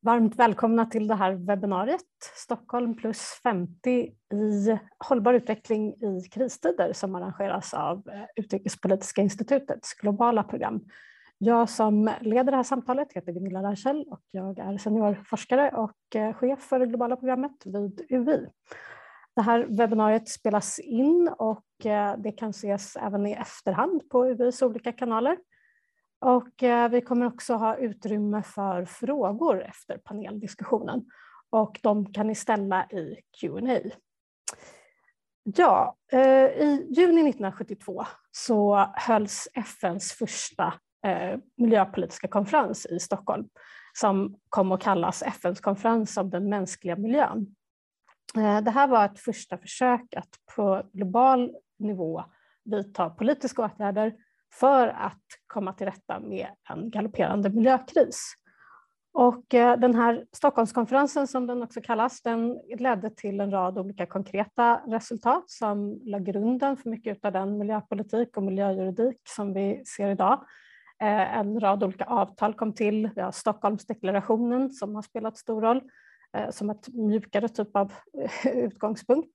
Varmt välkomna till det här webbinariet Stockholm plus 50 i hållbar utveckling i kristider som arrangeras av eh, Utrikespolitiska institutets globala program. Jag som leder det här samtalet heter Gunilla Reichel och jag är seniorforskare och eh, chef för det globala programmet vid UI. Det här webbinariet spelas in och eh, det kan ses även i efterhand på UIs olika kanaler. Och eh, vi kommer också ha utrymme för frågor efter paneldiskussionen och de kan ni ställa i Q&A. Ja, eh, i juni 1972 så hölls FNs första eh, miljöpolitiska konferens i Stockholm som kom att kallas FNs konferens om den mänskliga miljön. Eh, det här var ett första försök att på global nivå vidta politiska åtgärder för att komma till rätta med en galopperande miljökris. Och eh, den här Stockholmskonferensen som den också kallas, den ledde till en rad olika konkreta resultat som la grunden för mycket av den miljöpolitik och miljöjuridik som vi ser idag. Eh, en rad olika avtal kom till, vi har Stockholmsdeklarationen som har spelat stor roll eh, som ett mjukare typ av utgångspunkt.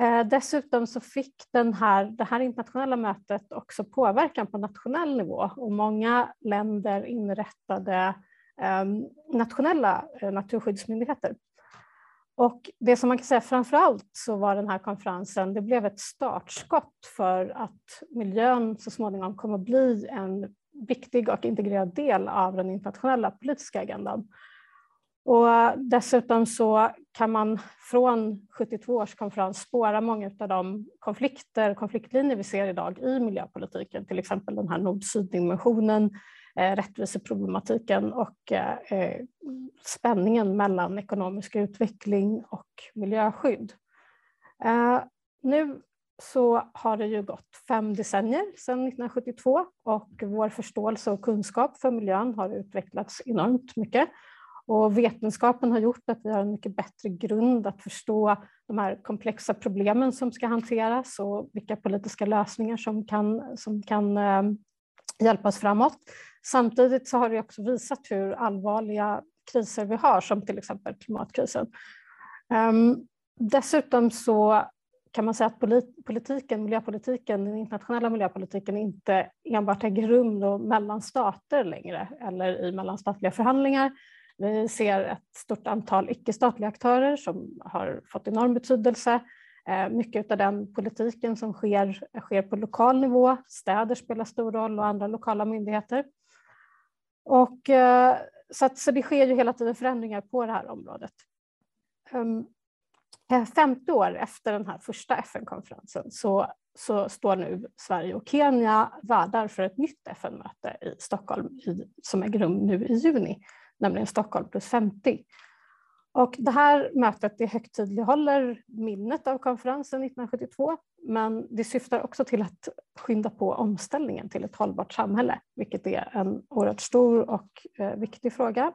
Eh, dessutom så fick den här, det här internationella mötet också påverkan på nationell nivå och många länder inrättade ehm, nationella eh, naturskyddsmyndigheter. Och det som man kan säga framför allt så var den här konferensen, det blev ett startskott för att miljön så småningom kommer att bli en viktig och integrerad del av den internationella politiska agendan. Och eh, dessutom så kan man från 72 års konferens spåra många av de konflikter, konfliktlinjer vi ser idag i miljöpolitiken, till exempel den här nord-syd-dimensionen, eh, rättviseproblematiken och eh, eh spänningen mellan ekonomisk utveckling och miljöskydd. Eh, nu så har det ju gått fem decennier sedan 1972 och vår förståelse och kunskap för miljön har utvecklats enormt mycket. Och vetenskapen har gjort att vi har en mycket bättre grund att förstå de här komplexa problemen som ska hanteras och vilka politiska lösningar som kan, som kan eh, hjälpa oss framåt. Samtidigt så har det också visat hur allvarliga kriser vi har, som till exempel klimatkrisen. Um, dessutom så kan man säga att politiken, miljöpolitiken, den internationella miljöpolitiken inte enbart äger rum mellan stater längre eller i mellanstatliga förhandlingar vi ser ett stort antal icke-statliga aktörer som har fått enorm betydelse. Eh, mycket av den politiken som sker, sker på lokal nivå. Städer spelar stor roll och andra lokala myndigheter. Och, eh, så, att, så det sker ju hela tiden förändringar på det här området. Ehm, eh, 50 år efter den här första FN-konferensen så, så står nu Sverige och Kenya värdar för ett nytt FN-möte i Stockholm i, som äger rum nu i juni nämligen Stockholm plus 50. Och det här mötet det högtidlighåller minnet av konferensen 1972 men det syftar också till att skynda på omställningen till ett hållbart samhälle vilket är en oerhört stor och eh, viktig fråga.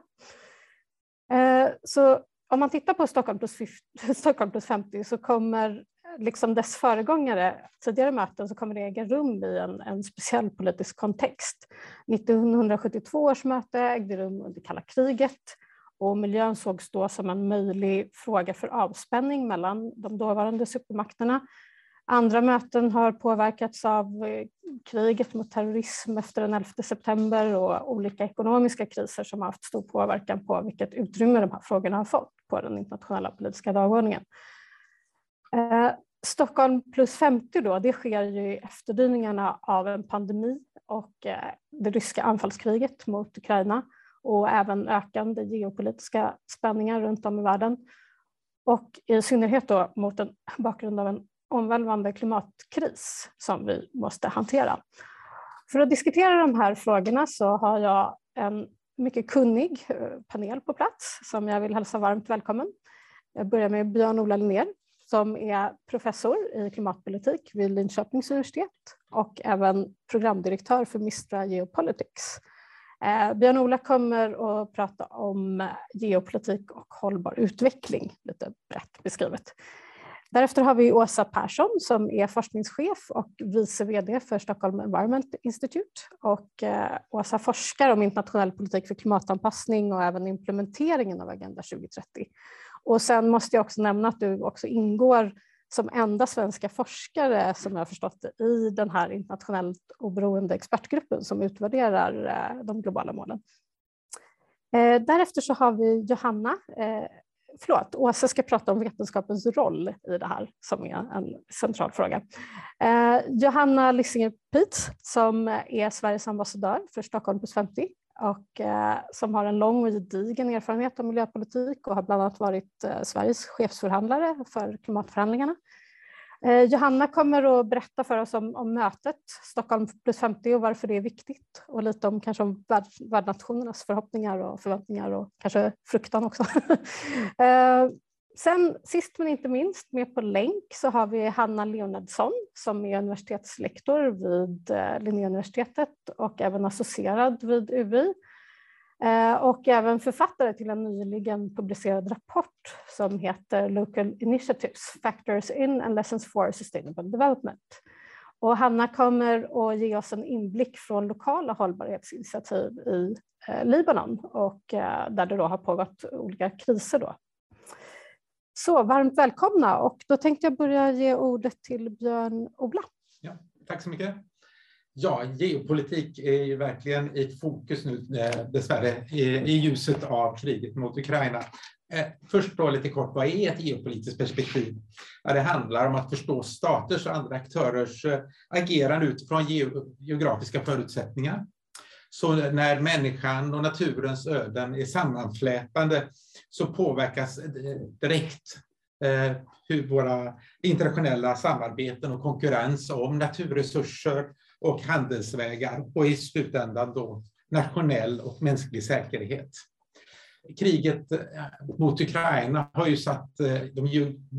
Eh, så om man tittar på Stockholm plus, Stockholm plus 50 så kommer liksom dess föregångare, tidigare möten, så kommer det äga rum i en, en speciell politisk kontext. 1972 års möte ägde rum under kalla kriget och miljön sågs då som en möjlig fråga för avspänning mellan de dåvarande supermakterna. Andra möten har påverkats av eh, kriget mot terrorism efter den 11 september och olika ekonomiska kriser som har haft stor påverkan på vilket utrymme de här frågorna har fått på den internationella politiska dagordningen. Eh, Stockholm plus 50 då, det sker ju i efterdyningarna av en pandemi och eh, det ryska anfallskriget mot Ukraina och även ökande geopolitiska spänningar runt om i världen. Och i synnerhet då mot en bakgrund av en omvälvande klimatkris som vi måste hantera. För att diskutera de här frågorna så har jag en mycket kunnig eh, panel på plats som jag vill hälsa varmt välkommen. Jag börjar med Björn-Ola Linnér som är professor i klimatpolitik vid Linköpings universitet och även programdirektör för Mistra Geopolitics. Eh, Björn-Ola kommer att prata om eh, geopolitik och hållbar utveckling, lite brett beskrivet. Därefter har vi Åsa Persson som är forskningschef och vice VD för Stockholm Environment Institute. Och eh, Åsa forskar om internationell politik för klimatanpassning och även implementeringen av Agenda 2030. Och sen måste jag också nämna att du också ingår som enda svenska forskare som jag har förstått det, i den här internationellt oberoende expertgruppen som utvärderar eh, de globala målen. Eh, därefter så har vi Johanna, eh, förlåt, Åsa ska prata om vetenskapens roll i det här som är en central fråga. Johanna Lissinger Pietz som är Sveriges ambassadör för Stockholm plus 50 och eh, som har en lång och gedigen erfarenhet av miljöpolitik och har bland annat varit eh, Sveriges chefsförhandlare för klimatförhandlingarna. Eh, Johanna kommer att berätta för oss om, om, mötet Stockholm plus 50 och varför det är viktigt och lite om kanske om värld, värdnationernas förhoppningar och förväntningar och kanske fruktan också. Eh, Sen sist men inte minst med på länk så har vi Hanna Leonardsson som är universitetslektor vid eh, Linnéuniversitetet och även associerad vid UI. Eh, och även författare till en nyligen publicerad rapport som heter Local Initiatives, Factors in and Lessons for Sustainable Development. Och Hanna kommer att ge oss en inblick från lokala hållbarhetsinitiativ i eh, Libanon och där det då har pågått olika kriser då så varmt välkomna och då tänkte jag börja ge ordet till Björn-Ola. Ja, tack så mycket. Ja, geopolitik är ju verkligen i fokus nu eh, dessvärre i ljuset av kriget mot Ukraina. Eh, först då lite kort, vad är ett geopolitiskt perspektiv? Ja, det handlar om att förstå staters och andra aktörers eh, agerande utifrån geografiska förutsättningar. Så när människan och naturens öden är sammanflätande så påverkas direkt eh, hur våra internationella samarbeten och konkurrens om naturresurser och handelsvägar och i slutändan då nationell och mänsklig säkerhet. Kriget eh, mot Ukraina har ju satt eh, de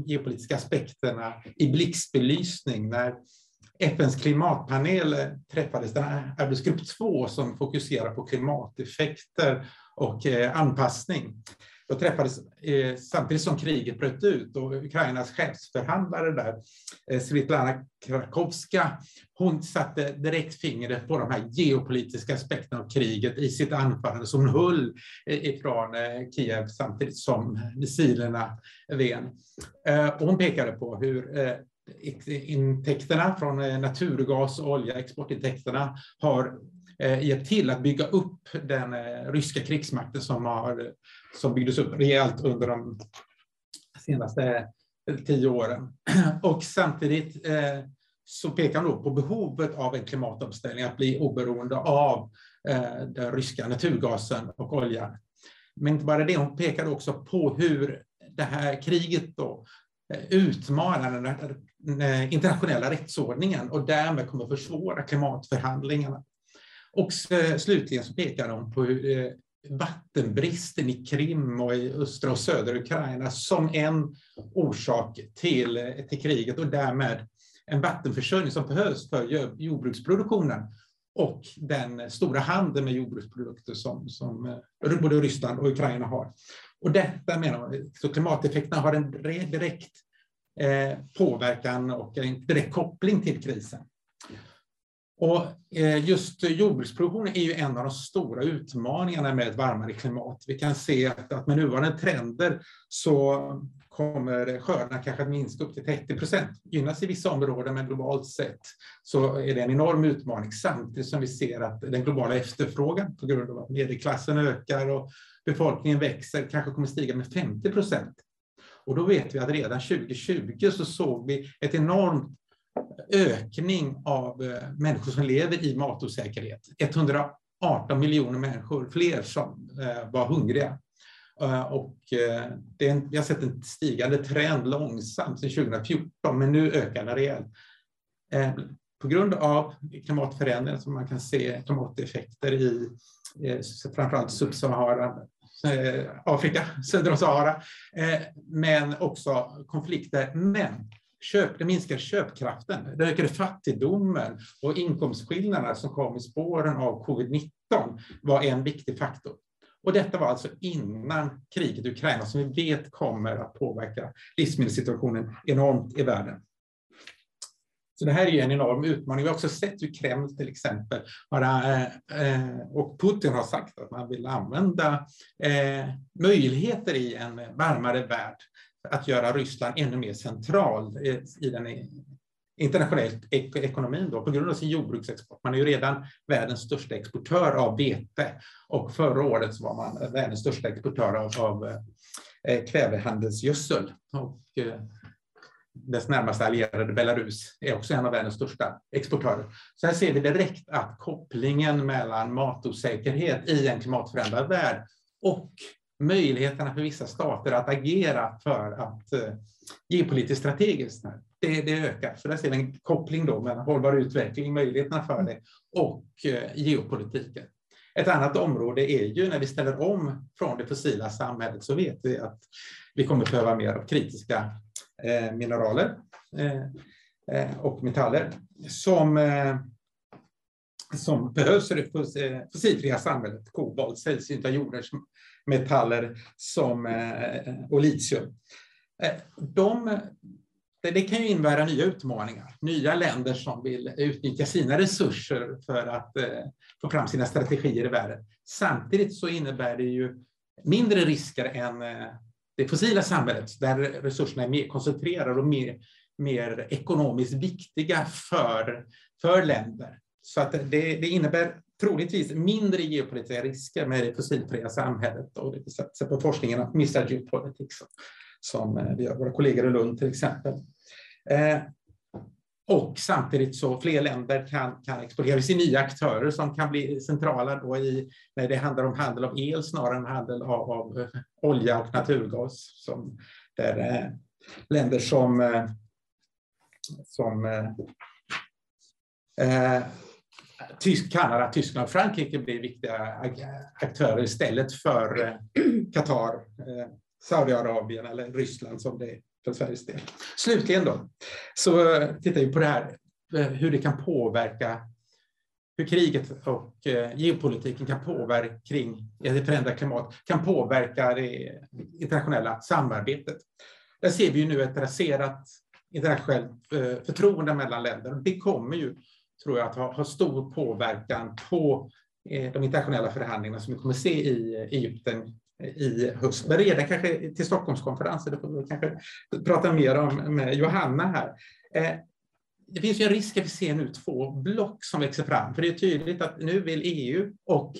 geopolitiska aspekterna i blixtbelysning när FNs klimatpanel träffades, den arbetsgrupp 2 som fokuserar på klimateffekter och eh, anpassning. Då träffades eh, samtidigt som kriget bröt ut och Ukrainas chefsförhandlare där, eh, Svetlana Svitlana Krakowska, hon satte direkt fingret på de här geopolitiska aspekterna av kriget i sitt anförande som hon höll ifrån Kiev samtidigt som missilerna ven. Och hon pekade på hur intäkterna från eh, naturgas och olja, exportintäkterna, har eh, hjälpt till att bygga upp den eh, ryska krigsmakten som har som byggdes upp rejält under de senaste tio åren. Och samtidigt så pekar han på behovet av en klimatomställning, att bli oberoende av den ryska naturgasen och oljan. Men inte bara det, hon pekade också på hur det här kriget då utmanar den Eh, internationella rättsordningen och därmed kommer försvåra klimatförhandlingarna. Och slutligen så pekar de på hur vattenbristen i Krim och i östra och södra Ukraina som en orsak till, till kriget och därmed en vattenförsörjning som behövs för jordbruksproduktionen och den stora handeln med jordbruksprodukter som, som eh, både Ryssland och Ukraina har. Och detta menar man, så klimateffekterna har en direkt eh, påverkan och en direkt koppling till krisen. Och eh, just jordbruksproduktion är ju en av de stora utmaningarna med ett varmare klimat. Vi kan se att med nuvarande trender så kommer skördarna kanske att minska upp till 30 procent. Gynnas i vissa områden, men globalt sett så är det en enorm utmaning samtidigt som vi ser att den globala efterfrågan på grund av att medelklassen ökar och befolkningen växer kanske kommer stiga med 50 procent. Och då vet vi att redan 2020 så såg vi ett enormt ökning av eh, människor som lever i matosäkerhet. 118 miljoner människor fler som eh, var hungriga. Eh, och det en, vi har sett en stigande trend långsamt sedan 2014, men nu ökar den rejält. På grund av klimatförändringar som man kan se klimateffekter i framförallt Subsahara, Eh, Afrika, söder om Sahara, eh, men också konflikter. Men köp, det minskar köpkraften, det ökade fattigdomen och inkomstskillnaderna som kom i spåren av covid-19 var en viktig faktor. Och detta var alltså innan kriget i Ukraina som vi vet kommer att påverka livsmedelssituationen enormt i världen. Så det här är ju en enorm utmaning. Vi har också sett hur Kreml till exempel har, eh, eh, och Putin har sagt att man vill använda eh, möjligheter i en varmare värld att göra Ryssland ännu mer central eh, i den internationella ekonomin då, på grund av sin jordbruksexport. Man är ju redan världens största exportör av vete och förra året så var man världens största exportör av, av eh, kvävehandelsgödsel. Och, eh, dess närmaste allierade Belarus är också en av världens största exportörer. Så här ser vi direkt att kopplingen mellan matosäkerhet i en klimatförändrad värld och möjligheterna för vissa stater att agera för att eh, geopolitiskt strategiskt, det, det ökar. Så där ser vi en koppling då mellan hållbar utveckling, möjligheterna för det och eh, geopolitiken. Ett annat område är ju när vi ställer om från det fossila samhället så vet vi att vi kommer behöva mer av kritiska Eh, mineraler eh, eh, och metaller som, som behövs i det fossilfria samhället. Kobolt, sällsynta jordartsmetaller som, och litium. De, det kan ju innebära nya utmaningar, nya länder som vill utnyttja sina resurser för att få fram sina strategier i världen. Samtidigt så innebär det ju mindre risker än det fossila samhället, där resurserna är mer koncentrerade och mer, mer ekonomiskt viktiga för, för länder. Så att det, det innebär troligtvis mindre geopolitiska risker med det fossilfria samhället och det satsar på forskningen att Mr Geopolitics som eh, vi gör, våra kollegor i Lund till exempel. Eh, och samtidigt så fler länder kan, kan exportera. Vi ser nya aktörer som kan bli centrala då i, när det handlar om handel av el snarare än handel av, av eh, olja och naturgas. Som, där eh, länder som, eh, som eh, eh Tysk, Kanada, Tyskland och Frankrike blir viktiga aktörer istället för eh, Qatar, eh, Saudiarabien eller Ryssland som det för Sveriges del. Slutligen då, så eh, tittar vi på det här, eh, hur det kan påverka hur kriget och eh, geopolitiken kan påverka kring det förändrade klimat, kan påverka det internationella samarbetet. Där ser vi ju nu ett raserat internationellt förtroende mellan länder. Det kommer ju, tror jag, att ha, ha stor påverkan på de internationella förhandlingarna som vi kommer se i Egypten i höst. Men redan kanske till Stockholmskonferensen, det får vi kanske prata mer om med Johanna här. Eh, det finns ju en risk att vi ser nu två block som växer fram, för det är tydligt att nu vill EU och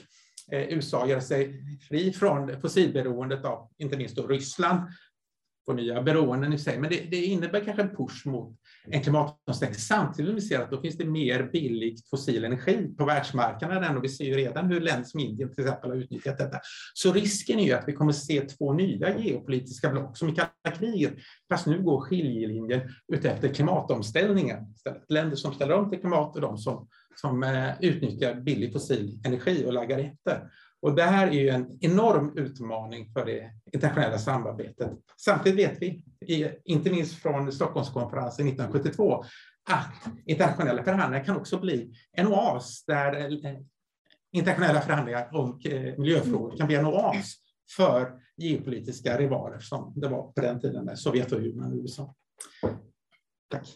eh, USA göra sig fri från fossilberoendet av inte minst då Ryssland få nya beroenden i sig. Men det, det innebär kanske en push mot en klimatomställning samtidigt som vi ser att då finns det mer billig fossil energi på världsmarknaden och vi ser ju redan hur länder som Indien till exempel har utnyttjat detta. Så risken är ju att vi kommer se två nya geopolitiska block som i kalla kriget, fast nu går skiljelinjen utefter klimatomställningen. Istället. Länder som ställer om till klimat och de som, som eh, utnyttjar billig fossil energi och laggar efter. Och det här är ju en enorm utmaning för det internationella samarbetet. Samtidigt vet vi, inte minst från Stockholmskonferensen 1972, att internationella förhandlingar kan också bli en oas där eh, internationella förhandlingar om eh, miljöfrågor kan bli en oas för geopolitiska rivaler som det var på den tiden med Sovjetunionen och USA. Tack.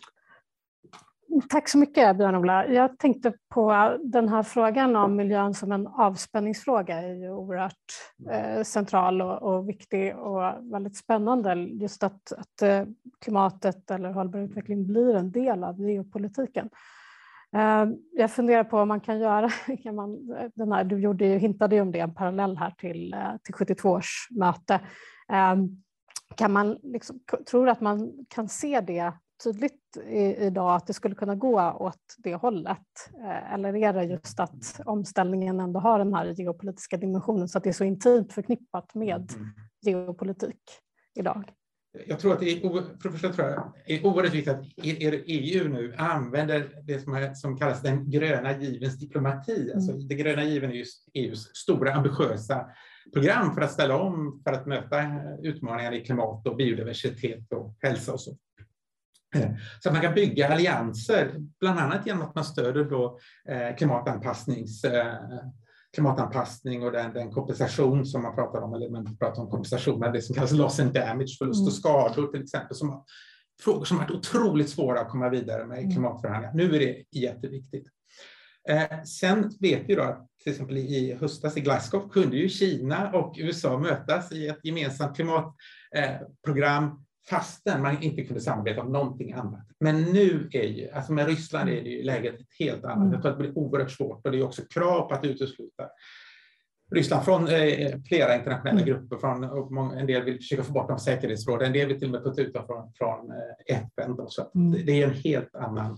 Tack så mycket Björn-Ola. Jag tänkte på den här frågan om miljön som en avspänningsfråga är ju oerhört eh, central och, och, viktig och väldigt spännande. Just att, att eh, klimatet eller hållbar utveckling blir en del av geopolitiken. Eh, jag funderar på vad man kan göra. Kan man, eh, den här, du gjorde, hintade ju om det, en parallell här till, eh, till 72 års möte. Eh, kan man liksom, tror att man kan se det tydligt idag att det skulle kunna gå åt det hållet? Eh, eller är det just att omställningen ändå har den här geopolitiska dimensionen så att det är så intimt förknippat med mm. geopolitik idag? Jag tror att det är, för det första tror jag, är oerhört viktigt att EU nu använder det som, är, som kallas den gröna givens diplomati. Mm. Alltså, den gröna given är just EUs stora ambitiösa program för att ställa om, för att möta utmaningar i klimat och biodiversitet och hälsa och så. Så att man kan bygga allianser, bland annat genom att man stöder då eh, klimatanpassnings, eh, klimatanpassning och den, den, kompensation som man pratar om, eller man pratar om kompensation, men det som kallas loss and damage, förlust och mm. skador till exempel, som frågor som varit otroligt svåra att komma vidare med i mm. klimatförhandlingar. Nu är det jätteviktigt. Eh, sen vet vi då att till exempel i höstas i Glasgow kunde ju Kina och USA mötas i ett gemensamt klimatprogram fastän man inte kunde samarbeta om någonting annat. Men nu är ju, alltså med Ryssland är det ju läget ett helt annat. Mm. Jag tror att det blir oerhört svårt och det är också krav på att utesluta Ryssland från eh, flera internationella mm. grupper. Från, en del vill försöka få bort dem från säkerhetsrådet, en del vill till och med putta ut dem från, från eh, FN. Då, så mm. det är en helt annan,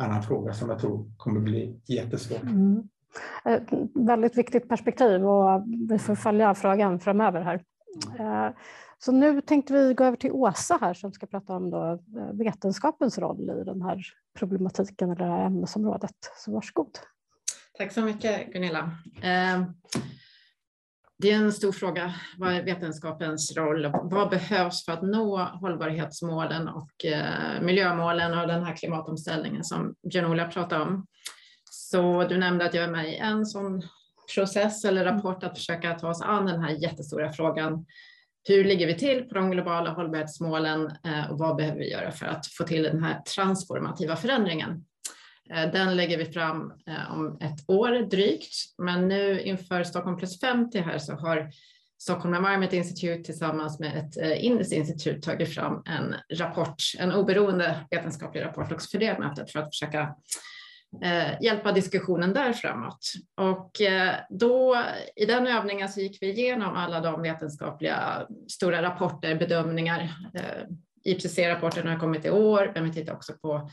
annan fråga som jag tror kommer bli jättesvår. Mm. Ett väldigt viktigt perspektiv och vi får följa frågan framöver här. Eh, så nu tänkte vi gå över till Åsa här som ska prata om då eh, vetenskapens roll i den här problematiken eller det här ämnesområdet. Så varsågod. Tack så mycket Gunilla. Eh, det är en stor fråga. Vad är vetenskapens roll? Vad behövs för att nå hållbarhetsmålen och miljömålen och den här klimatomställningen som Björn-Ola pratade om? Så du nämnde att jag är med i en sån process eller rapport att försöka ta oss an den här jättestora frågan hur ligger vi till på de globala hållbarhetsmålen eh, och vad behöver vi göra för att få till den här transformativa förändringen? Eh, den lägger vi fram eh, om ett år drygt, men nu inför Stockholm plus 50 här så har Stockholm Environment Institute tillsammans med ett indiskt institut tagit fram en rapport, en oberoende vetenskaplig rapport också för det mötet för att försöka eh, hjälpa diskussionen där framåt. Och eh, då i den övningen så gick vi igenom alla de vetenskapliga stora rapporter, bedömningar. Eh, IPCC-rapporten har kommit i år, men vi tittar också på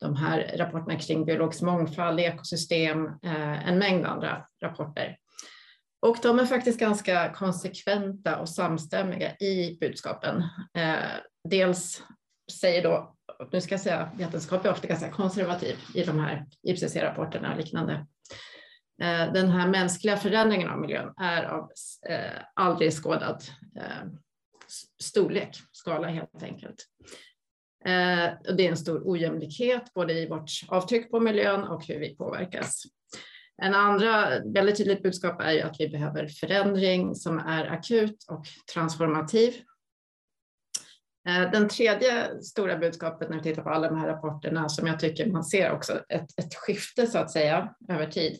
de här rapporterna kring biologisk mångfald, ekosystem, eh, en mängd andra rapporter. Och de är faktiskt ganska konsekventa och samstämmiga i budskapen. Eh, dels säger då nu ska jag säga vetenskap är ofta ganska konservativ i de här IPCC-rapporterna och liknande. Eh, den här mänskliga förändringen av miljön är av eh, aldrig skådad eh, storlek, skala helt enkelt. Det är en stor ojämlikhet både i vårt avtryck på miljön och hur vi påverkas. En andra väldigt tydligt budskap är ju att vi behöver förändring som är akut och transformativ Eh, den tredje stora budskapet när vi tittar på alla de här rapporterna som jag tycker man ser också ett, ett skifte så att säga över tid,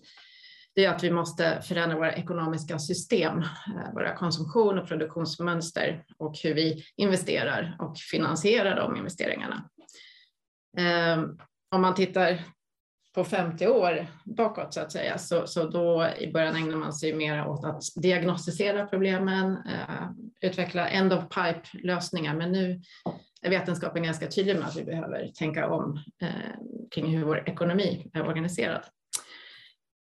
det är att vi måste förändra våra ekonomiska system, eh, våra konsumtion och produktionsmönster och hur vi investerar och finansierar de investeringarna. Eh, om man tittar på 50 år bakåt så att säga, så, så då i början ägnar man sig mer åt att diagnostisera problemen, eh, utveckla end of pipe lösningar, men nu är vetenskapen ganska tydlig med att vi behöver tänka om eh, kring hur vår ekonomi är organiserad.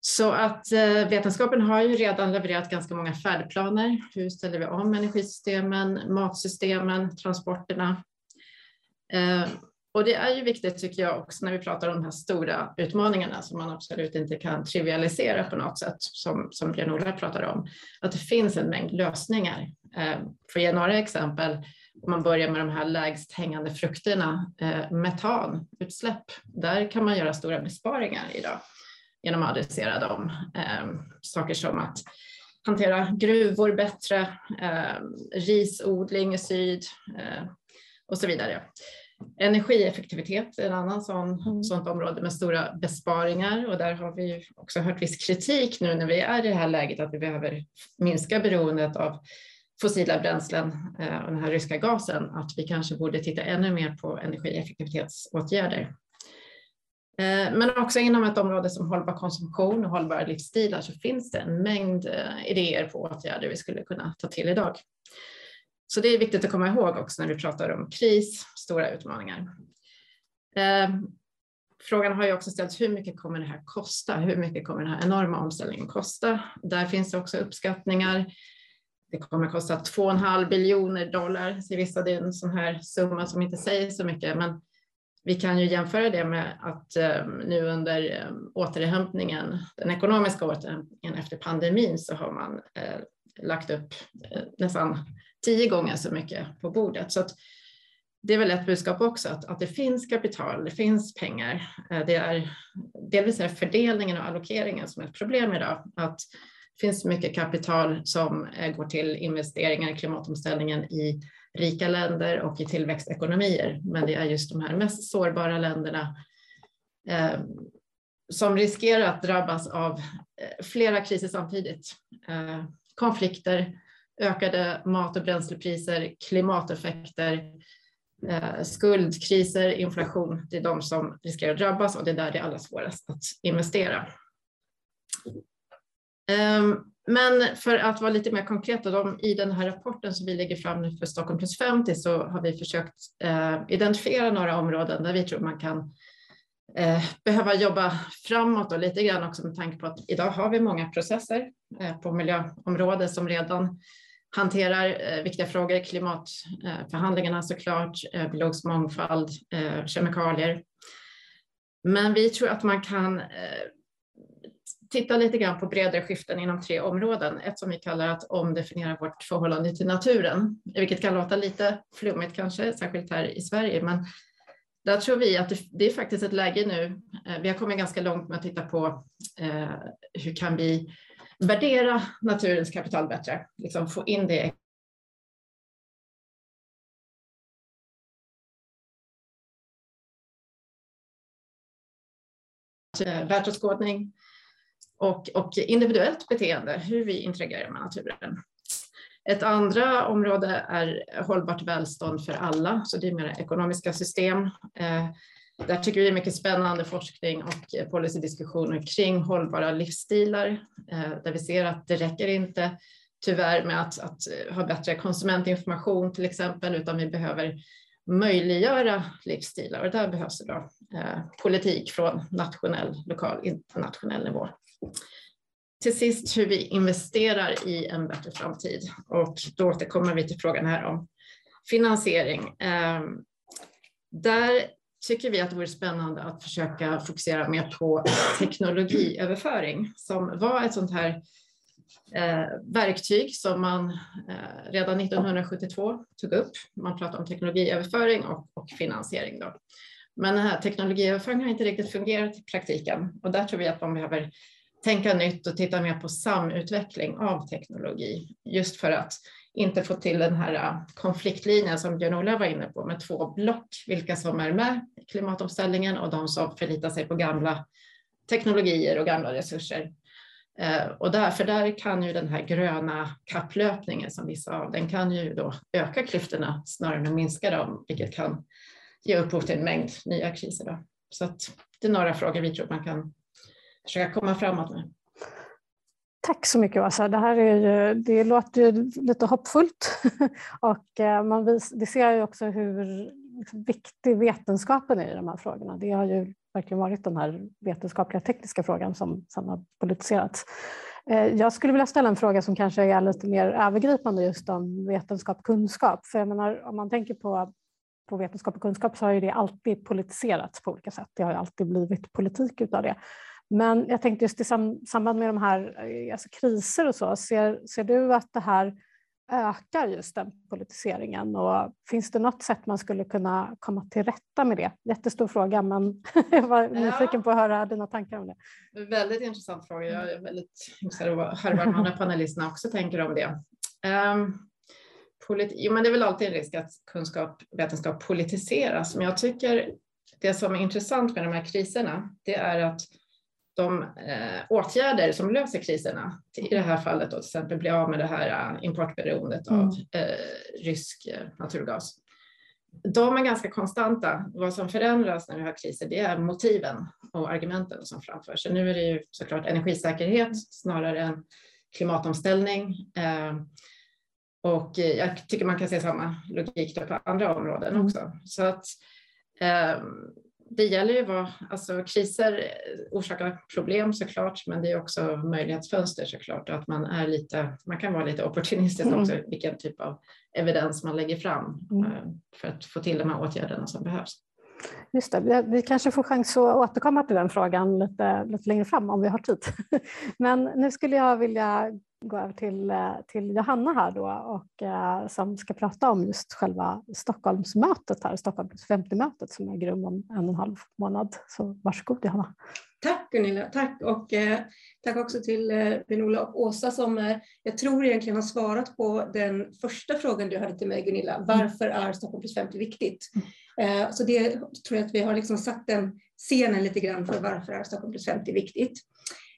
Så att eh, vetenskapen har ju redan levererat ganska många färdplaner. Hur ställer vi om energisystemen, matsystemen, transporterna? Eh, och det är ju viktigt tycker jag också när vi pratar om de här stora utmaningarna som man absolut inte kan trivialisera på något sätt som, som Björn-Ola pratar om, att det finns en mängd lösningar. Eh, för att ge några exempel, om man börjar med de här lägst hängande frukterna, eh, metanutsläpp, där kan man göra stora besparingar idag genom att adressera dem. Eh, saker som att hantera gruvor bättre, eh, risodling i syd eh, och så vidare. Energieffektivitet är en annan sån, mm. sånt område med stora besparingar och där har vi också hört viss kritik nu när vi är i det här läget att vi behöver minska beroendet av fossila bränslen eh, och den här ryska gasen, att vi kanske borde titta ännu mer på energieffektivitetsåtgärder. Eh, men också inom ett område som hållbar konsumtion och hållbara livsstilar så finns det en mängd eh, idéer på åtgärder vi skulle kunna ta till idag. Så det är viktigt att komma ihåg också när vi pratar om kris, stora utmaningar. Eh, frågan har ju också ställts, hur mycket kommer det här kosta? Hur mycket kommer den här enorma omställningen kosta? Där finns det också uppskattningar. Det kommer kosta 2,5 biljoner dollar, så vissa det är en sån här summa som inte säger så mycket, men vi kan ju jämföra det med att ehm, nu under ehm, återhämtningen, den ekonomiska återhämtningen efter pandemin så har man eh, lagt upp eh, nästan tio gånger så mycket på bordet. Så det är väl ett budskap också, att, att det finns kapital, det finns pengar. Eh, det är delvis är fördelningen och allokeringen som är ett problem idag. Att det finns mycket kapital som eh, går till investeringar i klimatomställningen i rika länder och i tillväxtekonomier. Men det är just de här mest sårbara länderna eh, som riskerar att drabbas av eh, flera kriser samtidigt. Eh, konflikter, ökade mat och bränslepriser, klimateffekter, eh, skuldkriser, inflation. Det är de som riskerar att drabbas och det är där det är allra svårast att investera. Ehm, men för att vara lite mer konkret, de, i den här rapporten som vi lägger fram nu för Stockholm plus 50 så har vi försökt eh, identifiera några områden där vi tror man kan eh, behöva jobba framåt och lite grann också med tanke på att idag har vi många processer eh, på miljöområdet som redan hanterar eh, viktiga frågor, klimatförhandlingarna såklart, eh, biologisk mångfald, eh, kemikalier. Men vi tror att man kan eh, titta lite grann på bredare skiften inom tre områden. Ett som vi kallar att omdefiniera vårt förhållande till naturen, vilket kan låta lite flummigt kanske, särskilt här i Sverige, men där tror vi att det, är faktiskt ett läge nu. Eh, vi har kommit ganska långt med att titta på eh, hur kan vi värdera naturens kapital bättre, liksom få in det världsåskådning och, och individuellt beteende, hur vi interagerar med naturen. Ett andra område är hållbart välstånd för alla, så det är mer ekonomiska system. Eh, där tycker vi det är mycket spännande forskning och eh, policydiskussioner kring hållbara livsstilar, eh, där vi ser att det räcker inte tyvärr med att, att eh, ha bättre konsumentinformation till exempel, utan vi behöver möjliggöra livsstilar och där behövs det då, eh, politik från nationell, lokal, internationell nivå. Till sist hur vi investerar i en bättre framtid och då återkommer vi till frågan här om finansiering. Eh, där tycker vi att det vore spännande att försöka fokusera mer på teknologiöverföring som var ett sånt här eh, verktyg som man eh, redan 1972 tog upp. Man pratade om teknologiöverföring och, och finansiering. Då. Men den här teknologiöverföringen har inte riktigt fungerat i praktiken och där tror vi att man behöver tänka nytt och titta mer på samutveckling av teknologi just för att inte få till den här äh, konfliktlinjen som Björn-Ola var inne på med två block, vilka som är med i klimatomställningen och de som förlitar sig på gamla teknologier och gamla resurser. Äh, och därför där kan ju den här gröna kapplöpningen som vi sa, den kan ju då öka klyftorna snarare än att minska dem, vilket kan ge upphov till en mängd nya kriser. Då. Så att det är några frågor vi tror man kan försöka komma framåt med. Tack så mycket Åsa. Det här är ju, det låter ju lite hoppfullt och eh, man vis, det ser ju också hur viktig vetenskapen är i de här frågorna. Det har ju verkligen varit den här vetenskapliga tekniska frågan som, som har politiserats. Eh, jag skulle vilja ställa en fråga som kanske är lite mer övergripande just om vetenskap och kunskap. För jag menar, om man tänker på, på vetenskap och kunskap så har ju det alltid politiserats på olika sätt. Det har ju alltid blivit politik utav det. Men jag tänkte just i samband med de här eh, alltså kriser och så, ser, ser du att det här ökar just den politiseringen och finns det något sätt man skulle kunna komma till rätta med det? Jättestor fråga men jag var nyfiken på att höra dina tankar om det. Väldigt intressant fråga. Jag är väldigt intresserad av att höra vad de andra panelisterna också tänker om det. Um, jo, men det är väl alltid en risk att kunskap, vetenskap politiseras, men jag tycker det som är intressant med de här kriserna, det är att de eh, åtgärder som löser kriserna, i det här fallet då, till exempel bli av med det här uh, importberoendet mm. av eh, rysk eh, naturgas, de är ganska konstanta. Vad som förändras när vi har kriser, det är motiven och argumenten som framförs. Så nu är det ju såklart energisäkerhet snarare än klimatomställning. Eh, och jag tycker man kan se samma logik på andra områden mm. också. Så att eh, det gäller ju vad, alltså kriser orsakar problem såklart, men det är också möjlighetsfönster såklart och att man är lite, man kan vara lite opportunistisk mm. också, vilken typ av evidens man lägger fram mm. Eh, för att få till de här åtgärderna som behövs. Just det, vi kanske får chans att återkomma till den frågan lite, lite längre fram om vi har tid. Men nu skulle jag vilja gå över till, eh, till Johanna här då och eh, som ska prata om just själva Stockholmsmötet här, Stockholm plus 50-mötet som äger rum om en och en halv månad. Så varsågod Johanna. Tack Gunilla, tack och eh, tack också till eh, Benola och Åsa som eh, jag tror egentligen har svarat på den första frågan du hade till mig Gunilla. Mm. Varför är Stockholm plus 50 viktigt? Mm. Eh, så det tror jag att vi har liksom satt den scenen lite grann för varför är Stockholm plus 50 viktigt.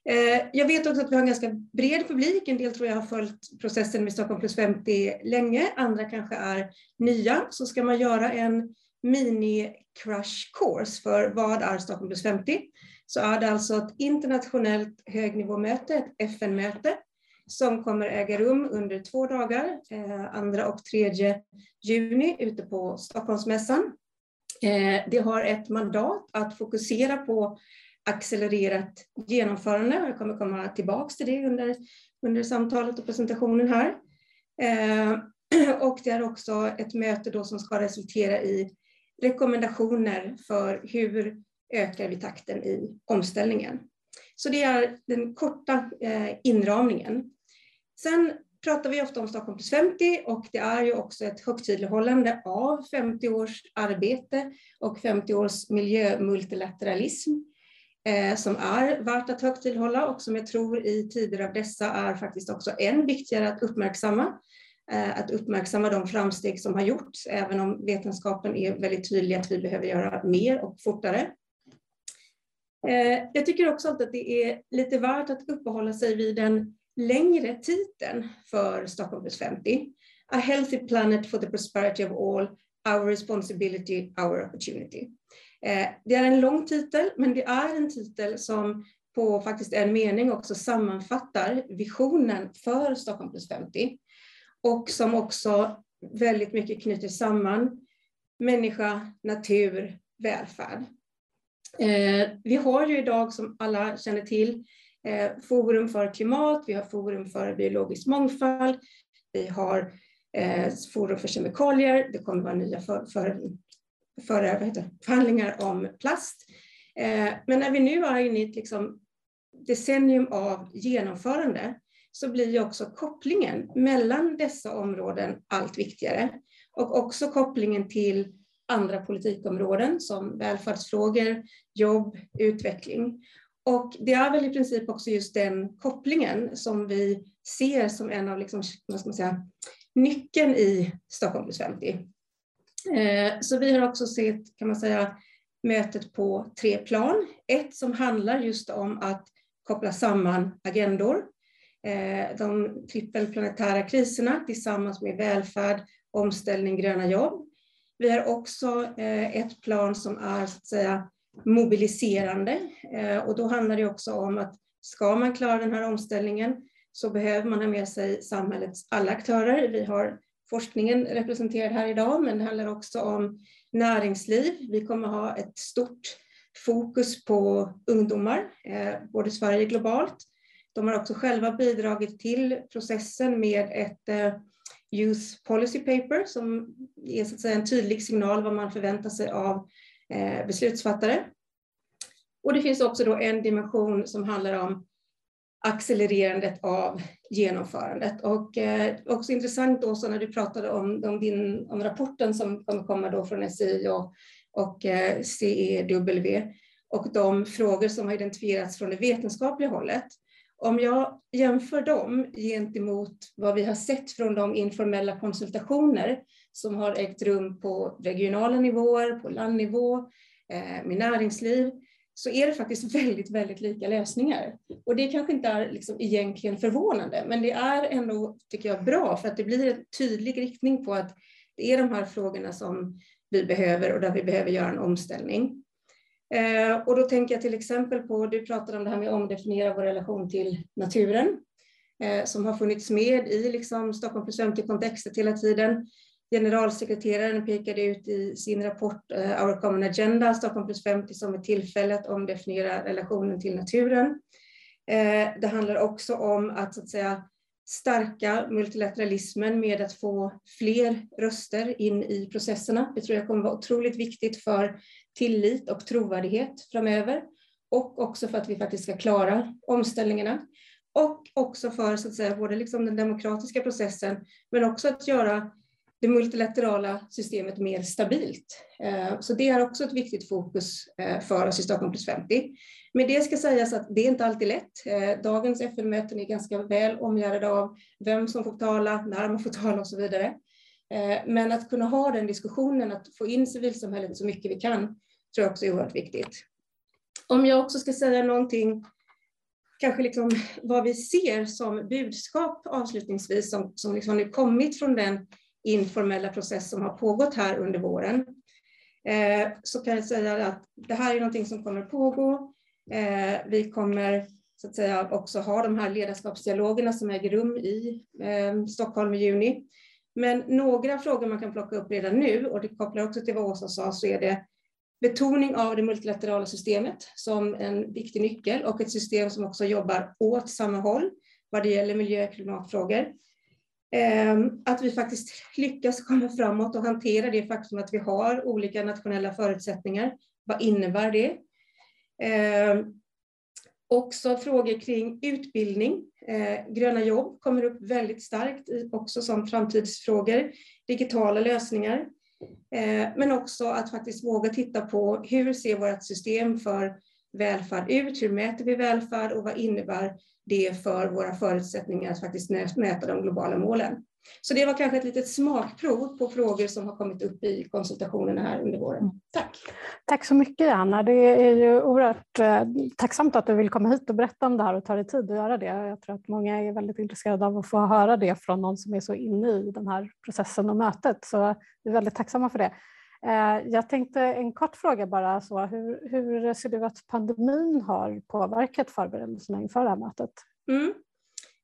Eh, jag vet också att vi har en ganska bred publik. En del tror jag har följt processen med Stockholm plus 50 länge. Andra kanske är nya. Så ska man göra en mini crash course för vad är Stockholm plus 50? Så är det alltså ett internationellt högnivåmöte, ett FN-möte som kommer äga rum under två dagar, eh, andra och tredje juni ute på Stockholmsmässan. Eh, det har ett mandat att fokusera på accelererat genomförande. Jag kommer komma tillbaka till det under, under samtalet och presentationen här. Eh, och det är också ett möte då som ska resultera i rekommendationer för hur ökar vi takten i omställningen. Så det är den korta eh, inramningen. Sen pratar vi ofta om Stockholm plus 50 och det är ju också ett högtidlighållande av 50 års arbete och 50 års miljömultilateralism eh, Eh, som är värt att högtidlighålla och som jag tror i tider av dessa är faktiskt också än viktigare att uppmärksamma. Eh, att uppmärksamma de framsteg som har gjorts, även om vetenskapen är väldigt tydlig att vi behöver göra mer och fortare. Eh, jag tycker också att det är lite värt att uppehålla sig vid den längre titeln för Stockholm plus 50. A healthy planet for the prosperity of all, our responsibility, our opportunity. Eh, det är en lång titel, men det är en titel som på faktiskt en mening också sammanfattar visionen för Stockholm plus 50 och som också väldigt mycket knyter samman människa, natur, välfärd. Eh, vi har ju idag, som alla känner till, eh, Forum för klimat, vi har Forum för biologisk mångfald, vi har Forum för kemikalier, det kommer vara nya för, för för vad heter, förhandlingar om plast. Eh, men när vi nu är inne i ett liksom decennium av genomförande så blir ju också kopplingen mellan dessa områden allt viktigare. Och också kopplingen till andra politikområden som välfärdsfrågor, jobb, utveckling. Och det är väl i princip också just den kopplingen som vi ser som en av liksom, vad ska man säga, nyckeln i Stockholm plus 50. Eh, så vi har också sett, kan man säga, mötet på tre plan. Ett som handlar just om att koppla samman agendor. Eh, de trippelplanetära kriserna tillsammans med välfärd, omställning, gröna jobb. Vi har också eh, ett plan som är så att säga mobiliserande och då handlar det också om att ska man klara den här omställningen så behöver man ha med sig samhällets alla aktörer. Vi har forskningen representerad här idag, men det handlar också om näringsliv. Vi kommer ha ett stort fokus på ungdomar, eh, både i Sverige och globalt. De har också själva bidragit till processen med ett eh, Youth Policy Paper som ger så att säga, en tydlig signal vad man förväntar sig av eh, beslutsfattare. Och det finns också då en dimension som handlar om accelererandet av genomförandet. Och eh, också intressant Åsa, när du pratade om, om, din, om rapporten som kommer komma då från SI och, och eh, CEW och de frågor som har identifierats från det vetenskapliga hållet. Om jag jämför dem gentemot vad vi har sett från de informella konsultationer som har ägt rum på regionala nivåer, på landnivå, eh, med näringsliv, så är det faktiskt väldigt, väldigt lika lösningar. Och det kanske inte är liksom egentligen förvånande, men det är ändå, tycker jag, bra för att det blir en tydlig riktning på att det är de här frågorna som vi behöver och där vi behöver göra en omställning. Eh, och då tänker jag till exempel på, du pratade om det här med att omdefiniera vår relation till naturen, eh, som har funnits med i liksom Stockholm plus 50-kontextet hela tiden. Generalsekreteraren pekade ut i sin rapport uh, Our Common Agenda, Stockholm plus 50, som ett tillfälle att omdefiniera relationen till naturen. Uh, det handlar också om att, så att säga, stärka multilateralismen med att få fler röster in i processerna. Det tror jag kommer vara otroligt viktigt för tillit och trovärdighet framöver och också för att vi faktiskt ska klara omställningarna. och också för så att säga, både liksom den demokratiska processen men också att göra det multilaterala systemet mer stabilt. Eh, så det är också ett viktigt fokus eh, för oss i Stockholm plus 50. Men det ska sägas att det är inte alltid lätt. Eh, dagens FN-möten är ganska väl omgärdade av vem som får tala, när man får tala och så vidare. Men att kunna ha den diskussionen, att få in civilsamhället så mycket vi kan, tror jag också är oerhört viktigt. Om jag också ska säga någonting, kanske liksom vad vi ser som budskap avslutningsvis, som, som liksom nu kommit från den informella process som har pågått här under våren, eh, så kan jag säga att det här är någonting som kommer pågå. Eh, vi kommer så att säga också ha de här ledarskapsdialogerna som äger rum i eh, Stockholm i juni. Men några frågor man kan plocka upp redan nu, och det kopplar också till vad Åsa sa, så är det betoning av det multilaterala systemet som en viktig nyckel och ett system som också jobbar åt samma håll vad det gäller miljö och klimatfrågor. Ehm, att vi faktiskt lyckas komma framåt och hantera det faktum att vi har olika nationella förutsättningar. Vad innebär det? Ehm, också frågor kring utbildning. Ehm, gröna jobb kommer upp väldigt starkt också som framtidsfrågor. Digitala lösningar. Men också att faktiskt våga titta på hur ser vårt system för välfärd ut? Hur mäter vi välfärd och vad innebär det för våra förutsättningar att faktiskt mäta de globala målen. Så det var kanske ett litet smakprov på frågor som har kommit upp i konsultationerna här under våren. Mm. Tack! Tack så mycket Anna. Det är ju oerhört eh, tacksamt att du vill komma hit och berätta om det här och ta dig tid att göra det. Jag tror att många är väldigt intresserade av att få höra det från någon som är så inne i den här processen och mötet. Så vi är väldigt tacksamma för det. Eh, jag tänkte en kort fråga bara. Så hur, hur ser du att pandemin har påverkat förberedelserna inför det här mötet? Mm.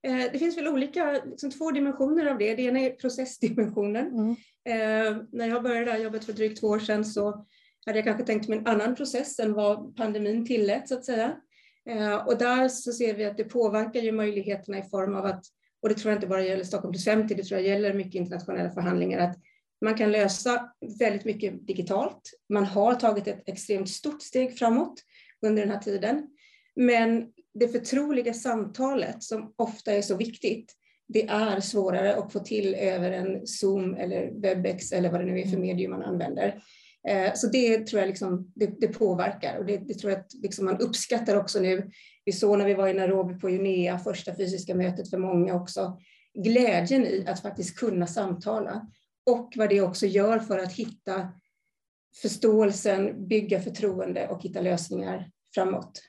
Eh, det finns väl olika, liksom två dimensioner av det. Det ena är processdimensionen. Mm. Eh, när jag började det här jobbet för drygt två år sedan så hade jag kanske tänkt mig en annan process än vad pandemin tillät så att säga. Och där så ser vi att det påverkar ju möjligheterna i form av att, och det tror jag inte bara gäller Stockholm plus 50, det tror jag gäller mycket internationella förhandlingar, att man kan lösa väldigt mycket digitalt. Man har tagit ett extremt stort steg framåt under den här tiden. Men det förtroliga samtalet som ofta är så viktigt, det är svårare att få till över en Zoom eller Webex eller vad det nu är för medium man använder. Eh, så det tror jag liksom, det, det påverkar och det, det, tror jag att liksom man uppskattar också nu. Vi såg när vi var i Nairobi på Junea, första fysiska mötet för många också, glädjen i att faktiskt kunna samtala och vad det också gör för att hitta förståelsen, bygga förtroende och hitta lösningar framåt.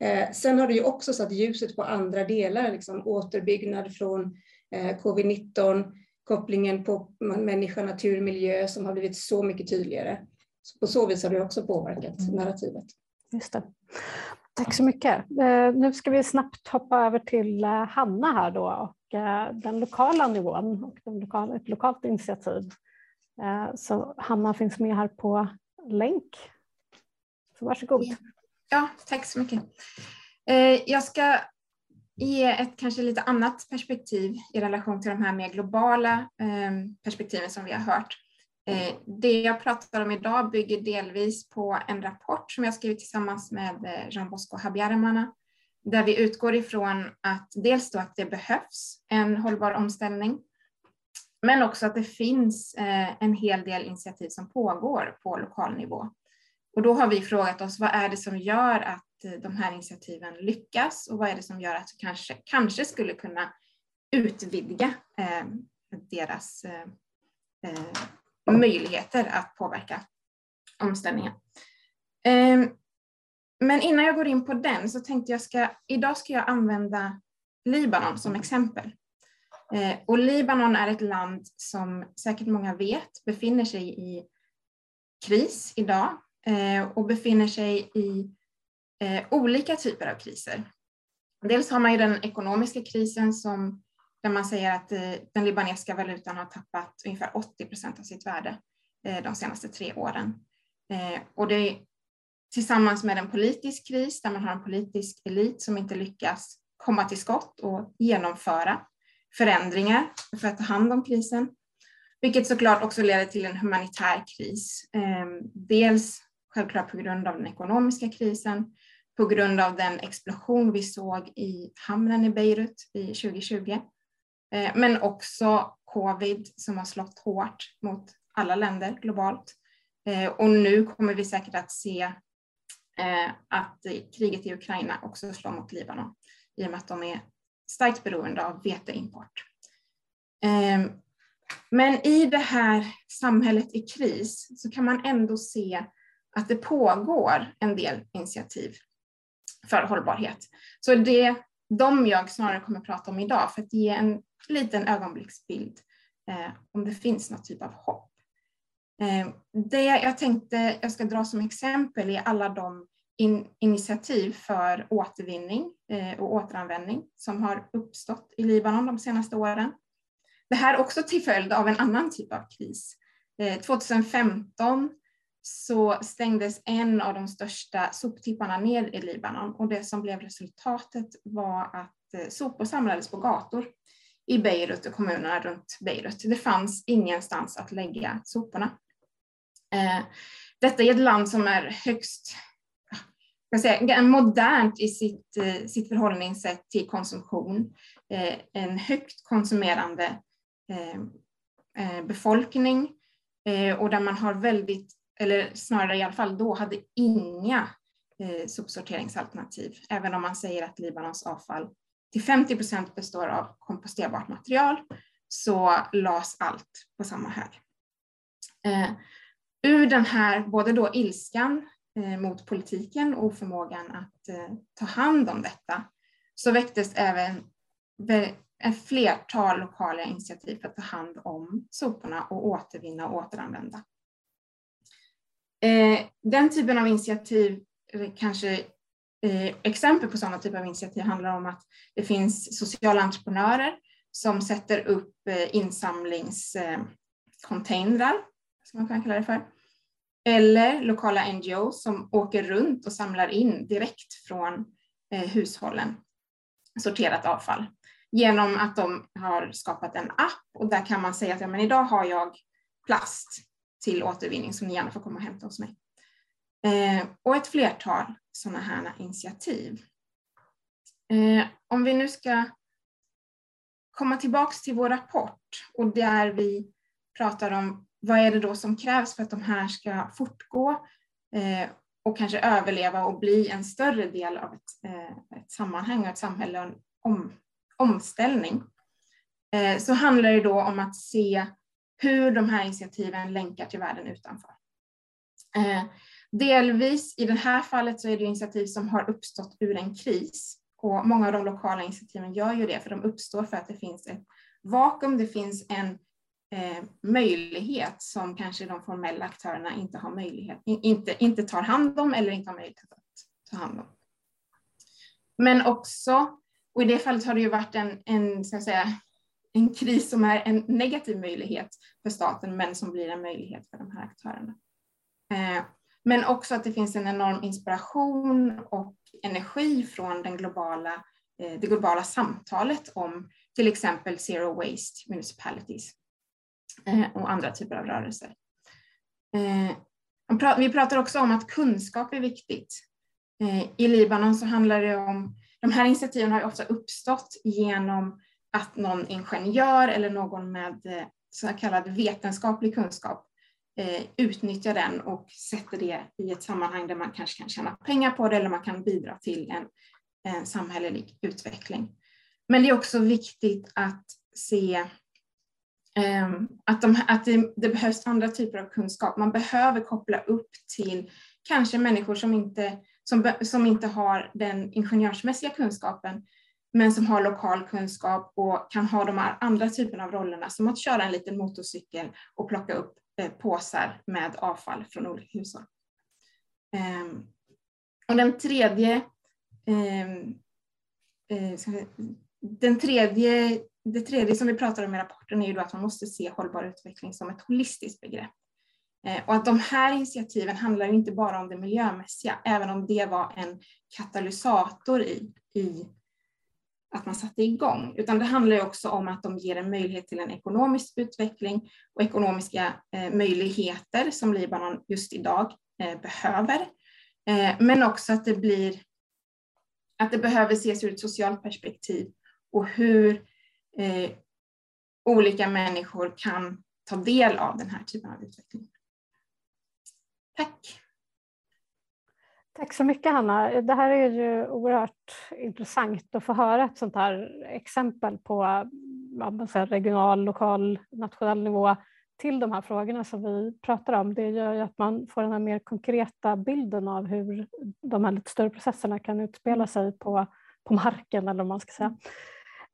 Eh, sen har det ju också satt ljuset på andra delar, liksom återbyggnad från eh, covid-19, kopplingen på människa, natur, miljö som har blivit så mycket tydligare. Så på så vis har det också påverkat mm. narrativet. Just det. Tack så mycket. Eh, nu ska vi snabbt hoppa över till Hanna här då den lokala nivån och den lokala, ett lokalt initiativ. Eh, så Hanna finns med här på länk. Så varsågod. Ja, tack så mycket. Eh, jag ska ge ett kanske lite annat perspektiv i relation till de här mer globala ehm, perspektiven som vi har hört. Eh, det jag pratar om idag bygger delvis på en rapport som jag skrivit tillsammans med Jean Bosco Habyarimana, där vi utgår ifrån att dels då att det behövs en hållbar omställning, men också att det finns eh, en hel del initiativ som pågår på lokal nivå. Och då har vi frågat oss vad är det som gör att eh, de här initiativen lyckas och vad är det som gör att vi kanske, kanske skulle kunna utvidga eh, deras möjligheter att påverka omställningen. Ehm, men innan jag går in på den så tänkte jag ska, idag ska jag använda Libanon som exempel. Eh, och Libanon är ett land som säkert många vet befinner sig i kris idag Eh, och befinner sig i eh, olika typer av kriser. Dels har man ju den ekonomiska krisen som, där man säger att eh, den libanesiska valutan har tappat ungefär 80 procent av sitt värde eh, de senaste tre åren. Eh, och det tillsammans med en politisk kris där man har en politisk elit som inte lyckas komma till skott och genomföra förändringar för att ta hand om krisen. Vilket såklart också leder till en humanitär kris. Ehm, dels självklart på grund av den ekonomiska krisen, på grund av den explosion vi såg i hamnen i Beirut i 2020. Ehm, men också covid som har slått hårt mot alla länder globalt. Ehm, och nu kommer vi säkert att se Eh, att kriget i Ukraina också slår mot Libanon i och med att de är starkt beroende av veteimport. Eh, men i det här samhället i kris så kan man ändå se att det pågår en del initiativ för hållbarhet. Så det de jag snarare kommer att prata om idag för att ge en liten ögonblicksbild eh, om det finns något typ av hopp. Eh, det jag tänkte jag ska dra som exempel är alla de in, initiativ för återvinning eh, och återanvändning som har uppstått i Libanon de senaste åren. Det här också till följd av en annan typ av kris. Eh, 2015 så stängdes en av de största soptipparna ner i Libanon och det som blev resultatet var att sopor samlades på gator i Beirut och kommunerna runt Beirut. Det fanns ingenstans att lägga soporna. Eh, detta är ett land som är högst jag säga, modernt i sitt, eh, sitt förhållningssätt till konsumtion. Eh, en högt konsumerande eh, befolkning och där man har väldigt eller snarare i alla fall då, hade inga sopsorteringsalternativ. Även om man säger att Libanons avfall till 50 procent består av komposterbart material så lades allt på samma hög. Eh, ur den här, både då ilskan eh, mot politiken och förmågan att eh, ta hand om detta, så väcktes även ett flertal lokala initiativ för att ta hand om soporna och återvinna och återanvända. Eh, den typen av initiativ, eh, kanske eh, exempel på sådana typer av initiativ handlar om att det finns sociala entreprenörer som sätter upp eh, insamlingscontainrar, eh, som man kan kalla det för, eller lokala NGOs som åker runt och samlar in direkt från eh, hushållen sorterat avfall genom att de har skapat en app och där kan man säga att ja, men idag har jag plast till återvinning som ni gärna får komma och hämta hos mig. Eh, och ett flertal sådana här initiativ. Eh, om vi nu ska komma tillbaks till vår rapport och där vi pratar om vad är det då som krävs för att de här ska fortgå eh, och kanske överleva och bli en större del av ett, eh, ett sammanhang och ett samhälle och en om, omställning. Eh, så handlar det då om att se hur de här initiativen länkar till världen utanför. Eh, Delvis i det här fallet så är det initiativ som har uppstått ur en kris och många av de lokala initiativen gör ju det för de uppstår för att det finns ett vakuum, det finns en eh, möjlighet som kanske de formella aktörerna inte har möjlighet, inte, inte tar hand om eller inte har möjlighet att ta hand om. Men också, och i det fallet har det ju varit en, en ska säga, en kris som är en negativ möjlighet för staten men som blir en möjlighet för de här aktörerna. Eh, men också att det finns en enorm inspiration och energi från den globala, eh, det globala samtalet om till exempel zero waste municipalities eh, och andra typer av rörelser. Eh, vi pratar också om att kunskap är viktigt. I Libanon så handlar det om, de här initiativen har ofta uppstått genom att någon ingenjör eller någon med så kallad vetenskaplig kunskap eh, utnyttjar den och sätter det i ett sammanhang där man kanske kan tjäna pengar på det eller man kan bidra till en, en samhällelig utveckling. Men det är också viktigt att se eh, att, de, att det, det, behövs andra typer av kunskap. Man behöver koppla upp till kanske människor som inte, som, som inte har den ingenjörsmässiga kunskapen men som har lokal kunskap och kan ha de här andra typerna av rollerna som att köra en liten motorcykel och plocka upp Eh, påsar med avfall från olika hushåll. Ehm, och den tredje, ehm, eh, den tredje, det tredje som vi pratar om i rapporten är ju då att man måste se hållbar utveckling som ett holistiskt begrepp. Eh, och att de här initiativen handlar inte bara om det miljömässiga, även om det var en katalysator i, i att man satte igång, utan det handlar också om att de ger en möjlighet till en ekonomisk utveckling och ekonomiska eh, möjligheter som Libanon just idag eh, behöver. Eh, men också att det blir att det behöver ses ur ett socialt perspektiv och hur olika människor kan ta del av den här typen av utveckling. Tack. Tack så mycket Hanna. Det här är ju oerhört intressant att få höra ett sånt här exempel på regional, lokal, nationell nivå till de här frågorna som vi pratar om. Det gör ju att man får den här mer konkreta bilden av hur de här lite större processerna kan utspela sig på, på marken eller vad man ska säga.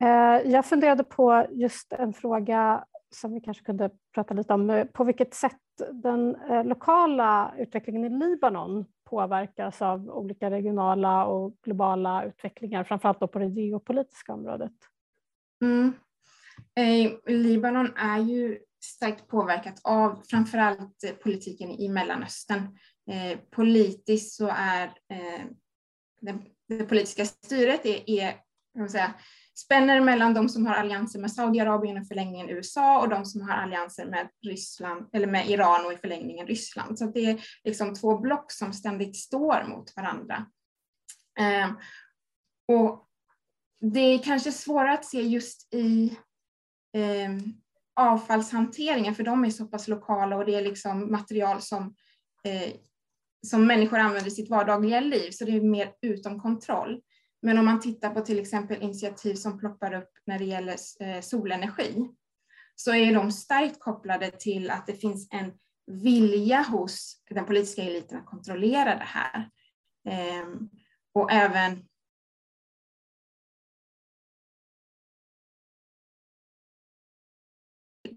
Eh, jag funderade på just en fråga som vi kanske kunde prata lite om. På vilket sätt den eh, lokala utvecklingen i Libanon påverkas av olika regionala och globala utvecklingar, framförallt då på det geopolitiska området? Mm. Eh, Libanon är ju starkt påverkat av framförallt politiken i Mellanöstern. Eh, politiskt så är eh, det, det, politiska styret är, är säga, spänner mellan de som har allianser med Saudiarabien och förlängningen USA och de som har allianser med Ryssland eller med Iran och i förlängningen Ryssland. Så det är liksom två block som ständigt står mot varandra. Eh, och det är kanske svårare att se just i eh, avfallshanteringen, för de är så pass lokala och det är liksom material som, eh, som människor använder i sitt vardagliga liv, så det är mer utom kontroll. Men om man tittar på till exempel initiativ som ploppar upp när det gäller eh, solenergi, så är de starkt kopplade till att det finns en vilja hos den politiska eliten att kontrollera det här. Ehm, och även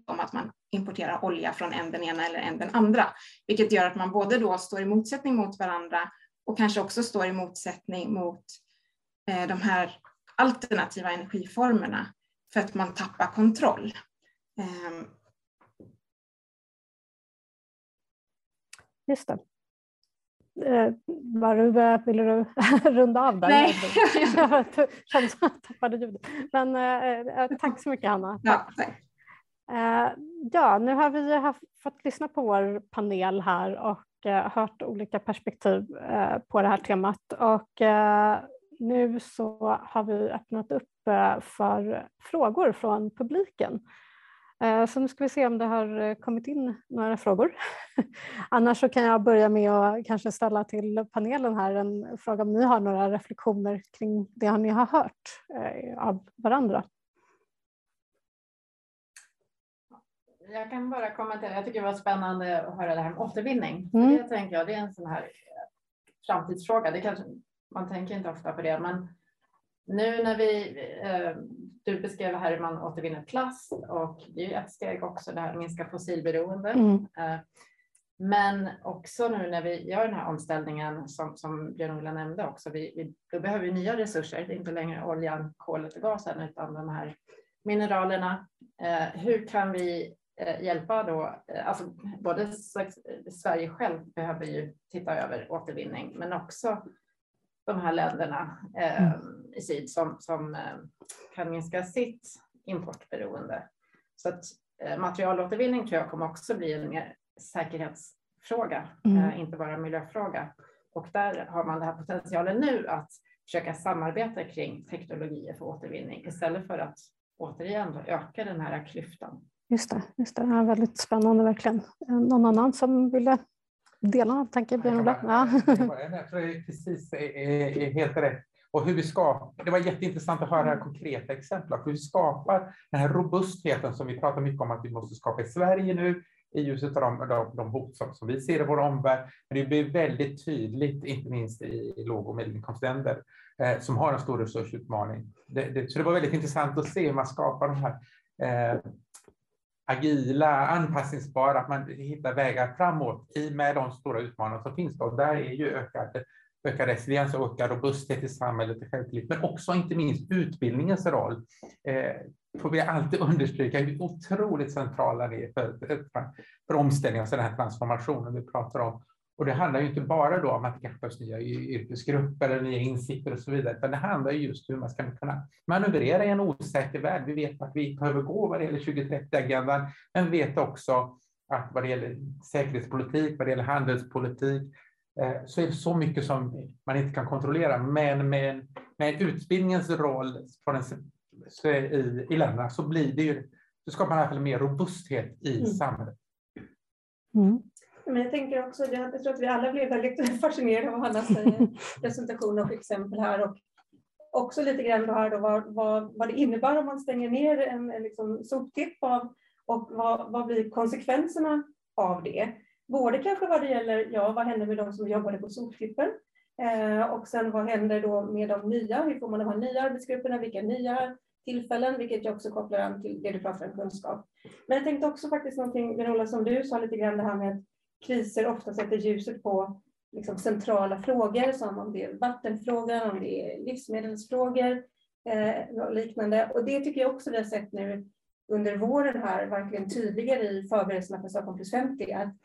om att man importerar olja från en den ena eller en den andra, vilket gör att man både då står i motsättning mot varandra och kanske också står i motsättning mot eh, de här alternativa energiformerna för att man tappar kontroll. Eh. Just det. Eh, var du, ville du runda av där? Nej. jag kände jag tappade ljudet. Men eh, eh, tack så mycket Hanna. Ja, tack. Eh, ja, nu har vi haft, fått lyssna på vår panel här och eh, hört olika perspektiv eh, på det här temat. Och nu så har vi öppnat upp för frågor från publiken. Så nu ska vi se om det har kommit in några frågor. Annars så kan jag börja med att kanske ställa till panelen här en fråga om ni har några reflektioner kring det ni har hört av varandra. jag kan bara kommentera. Jag tycker det var spännande att höra det här med återvinning. Mm. Det tänker jag, det är en sån här framtidsfråga. Det kanske, man tänker inte ofta på det, men nu när vi, eh, du beskrev här hur man återvinner plast och det är ett steg också det här minska fossilberoende. Mm. Eh, men också nu när vi gör den här omställningen som, som Björn-Ola nämnde också, vi, vi, då behöver vi nya resurser. Det är inte längre oljan, kolet och gasen utan de här mineralerna. Eh, hur kan vi Eh, hjälpa då, eh, alltså både Sverige själv behöver ju titta över återvinning, men också de här länderna eh, mm. i syd som, som eh, kan minska sitt importberoende. Så att eh, materialåtervinning tror jag kommer också bli en mer säkerhetsfråga, mm. eh, inte bara miljöfråga. Och där har man den här potentialen nu att försöka samarbeta kring teknologier för återvinning istället för att återigen öka den här klyftan. Just det, just det. det är väldigt spännande verkligen. Någon annan som ville dela någon tanke? Björn-Ola? Ja. Jag tror det är precis är helt rätt. Och hur vi skapar, det var jätteintressant att höra här konkreta exempel hur vi skapar den här robustheten som vi pratar mycket om att vi måste skapa i Sverige nu i ljuset av de, de, de hot som, som vi ser i vår omvärld. Men det blir väldigt tydligt, inte minst i låg och medelinkomstländer eh, som har en stor resursutmaning. Det, det, så det var väldigt intressant att se hur man skapar de här eh, agila, anpassningsbara, att man hittar vägar framåt i med de stora utmaningar som finns. Då. Där är ju ökad, ökad resiliens och ökad robusthet i samhället, självtillit, men också inte minst utbildningens roll. Eh, får vi alltid understryka hur otroligt centrala det är för, för, för omställningen, alltså den här transformationen vi pratar om. Och det handlar ju inte bara då om att det kanske behövs nya yrkesgrupper eller nya insikter och så vidare, utan det handlar just om hur man ska kunna manövrera i en osäker värld. Vi vet att vi behöver gå vad det gäller 2030-agendan, men vi vet också att vad det gäller säkerhetspolitik, vad det gäller handelspolitik, eh, så är det så mycket som man inte kan kontrollera. Men med, med utbildningens roll så i, i länderna så blir det ju, så skapar man i alla fall mer robusthet i mm. samhället. Mm. Men jag tänker också, jag tror att vi alla blev väldigt fascinerade av Hannas presentation och exempel här och också lite grann då här då vad, vad, vad det innebär om man stänger ner en, en liksom soptipp av, och vad, vad blir konsekvenserna av det? Både kanske vad det gäller, ja vad händer med de som jobbade på soptippen? Eh, och sen vad händer då med de nya? Hur får man de här nya arbetsgrupperna? Vilka nya tillfällen? Vilket jag också kopplar an till det du pratar om kunskap. Men jag tänkte också faktiskt någonting, Gunilla, som du sa lite grann det här med kriser ofta sätter ljuset på liksom centrala frågor som om det är vattenfrågan, om det är livsmedelsfrågor eh, och liknande. Och det tycker jag också vi har sett nu under våren här, verkligen tydligare i förberedelserna för Stockholm plus 50, att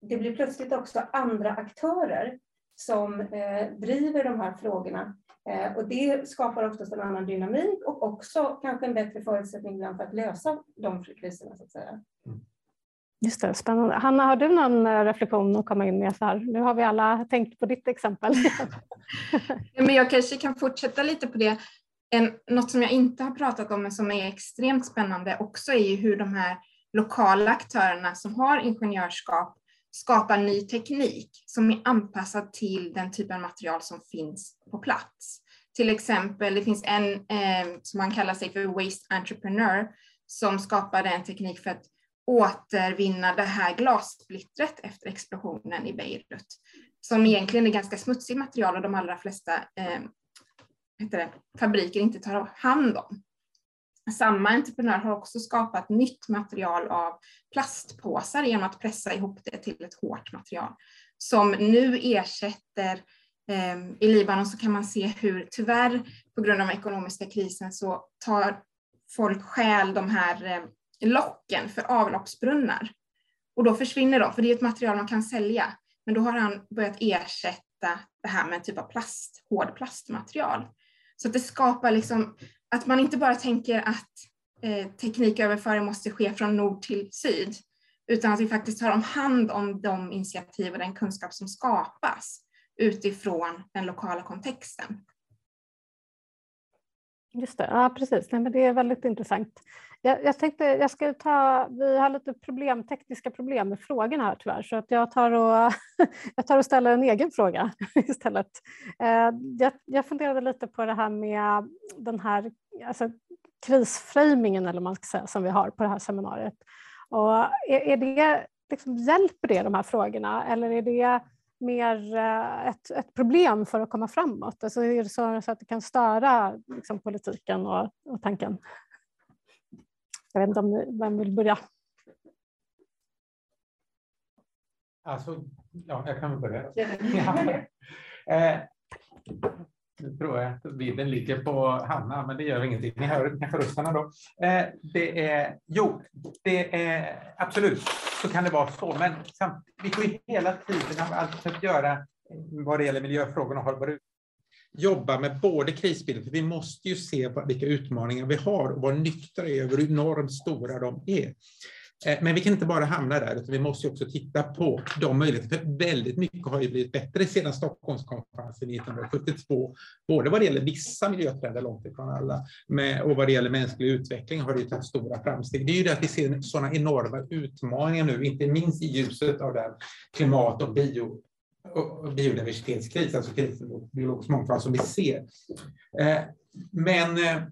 det blir plötsligt också andra aktörer som eh, driver de här frågorna. Eh, och det skapar oftast en annan dynamik och också kanske en bättre förutsättning för att lösa de kriserna. Så att säga. Mm. Just det, spännande. Hanna, har du någon eh, reflektion att komma in med? Så här? Nu har vi alla tänkt på ditt exempel. Men jag kanske kan fortsätta lite på det. En, något som jag inte har pratat om men som är extremt spännande också är ju hur de här lokala aktörerna som har ingenjörskap skapar ny teknik som är anpassad till den typen av material som finns på plats. Till exempel, det finns en eh, som man kallar sig för Waste Entrepreneur som skapade en teknik för att återvinna det här glassplittret efter explosionen i Beirut, som egentligen är ganska smutsigt material och de allra flesta eh, det, fabriker inte tar hand om. Samma entreprenör har också skapat nytt material av plastpåsar genom att pressa ihop det till ett hårt material som nu ersätter eh, i Libanon så kan man se hur tyvärr på grund av den ekonomiska krisen så tar folk skäl de här eh, locken för avloppsbrunnar. Och då försvinner de, för det är ett material man kan sälja. Men då har han börjat ersätta det här med en typ av plast, hård plastmaterial. Så att det skapar liksom att man inte bara tänker att eh, tekniköverföring måste ske från nord till syd, utan att vi faktiskt tar om hand om de initiativ och den kunskap som skapas utifrån den lokala kontexten. Just det, ja precis. Nej, men det är väldigt intressant. Jag, jag, tänkte jag ska ta, vi har lite problem, tekniska problem med frågorna här tyvärr, så att jag tar och, jag tar och ställer en egen fråga istället. Eh, jag, jag funderade lite på det här med den här alltså, krisframingen eller man ska säga, som vi har på det här seminariet. Och är, är det, liksom, hjälper det de här frågorna eller är det mer eh, ett, ett problem för att komma framåt? Alltså är det så, så att det kan störa liksom, politiken och, och tanken? Jag vet inte om ni, vem vill börja? Alltså, ja, jag kan väl börja. Ja. Eh, nu tror jag att bilden ligger på Hanna, men det gör ingenting. Ni hör kanske rösterna då. Eh, det är, jo, det är absolut, så kan det vara så, men samt, vi får ju hela tiden allt att göra vad det gäller miljöfrågorna och hållbar jobba med både krisbilden, för vi måste ju se vilka utmaningar vi har och vara nyktra över hur enormt stora de är. Eh, men vi kan inte bara hamna där, utan vi måste också titta på de möjligheterna. För väldigt mycket har ju blivit bättre sedan Stockholmskonferensen 1972, både vad det gäller vissa miljötrender, långt ifrån alla, och vad det gäller mänsklig utveckling har det ju tagit stora framsteg. Det är ju det att vi ser sådana enorma utmaningar nu, inte minst i ljuset av den klimat och bio biodiversitetskris, alltså krisen mot biologisk mångfald som vi ser. Eh, men eh,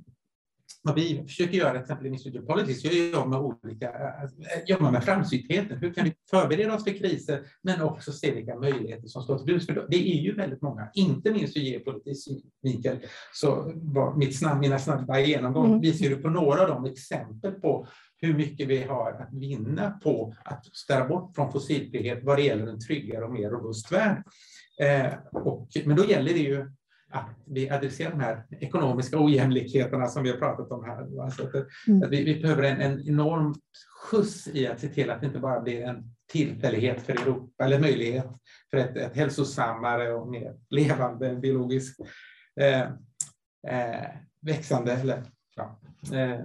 vad vi försöker göra, till exempel i Institute Politics, är jobba med olika, eh, jobba med framsyntheten. Hur kan vi förbereda oss för kriser, men också se vilka möjligheter som står till buds? För det är ju väldigt många, inte minst ur geopolitisk synvinkel. Så var mitt snabb, mina snabba genomgång mm. visar ju på några av de exempel på hur mycket vi har att vinna på att ställa bort från fossilfrihet vad det gäller en tryggare och mer robust värld. Eh, och, men då gäller det ju att vi adresserar de här ekonomiska ojämlikheterna som vi har pratat om här. Alltså att, mm. att vi, vi, behöver en, en enorm skjuts i att se till att det inte bara blir en tillfällighet för Europa eller möjlighet för ett, ett hälsosammare och mer levande biologiskt eh, eh, växande eller ja, eh,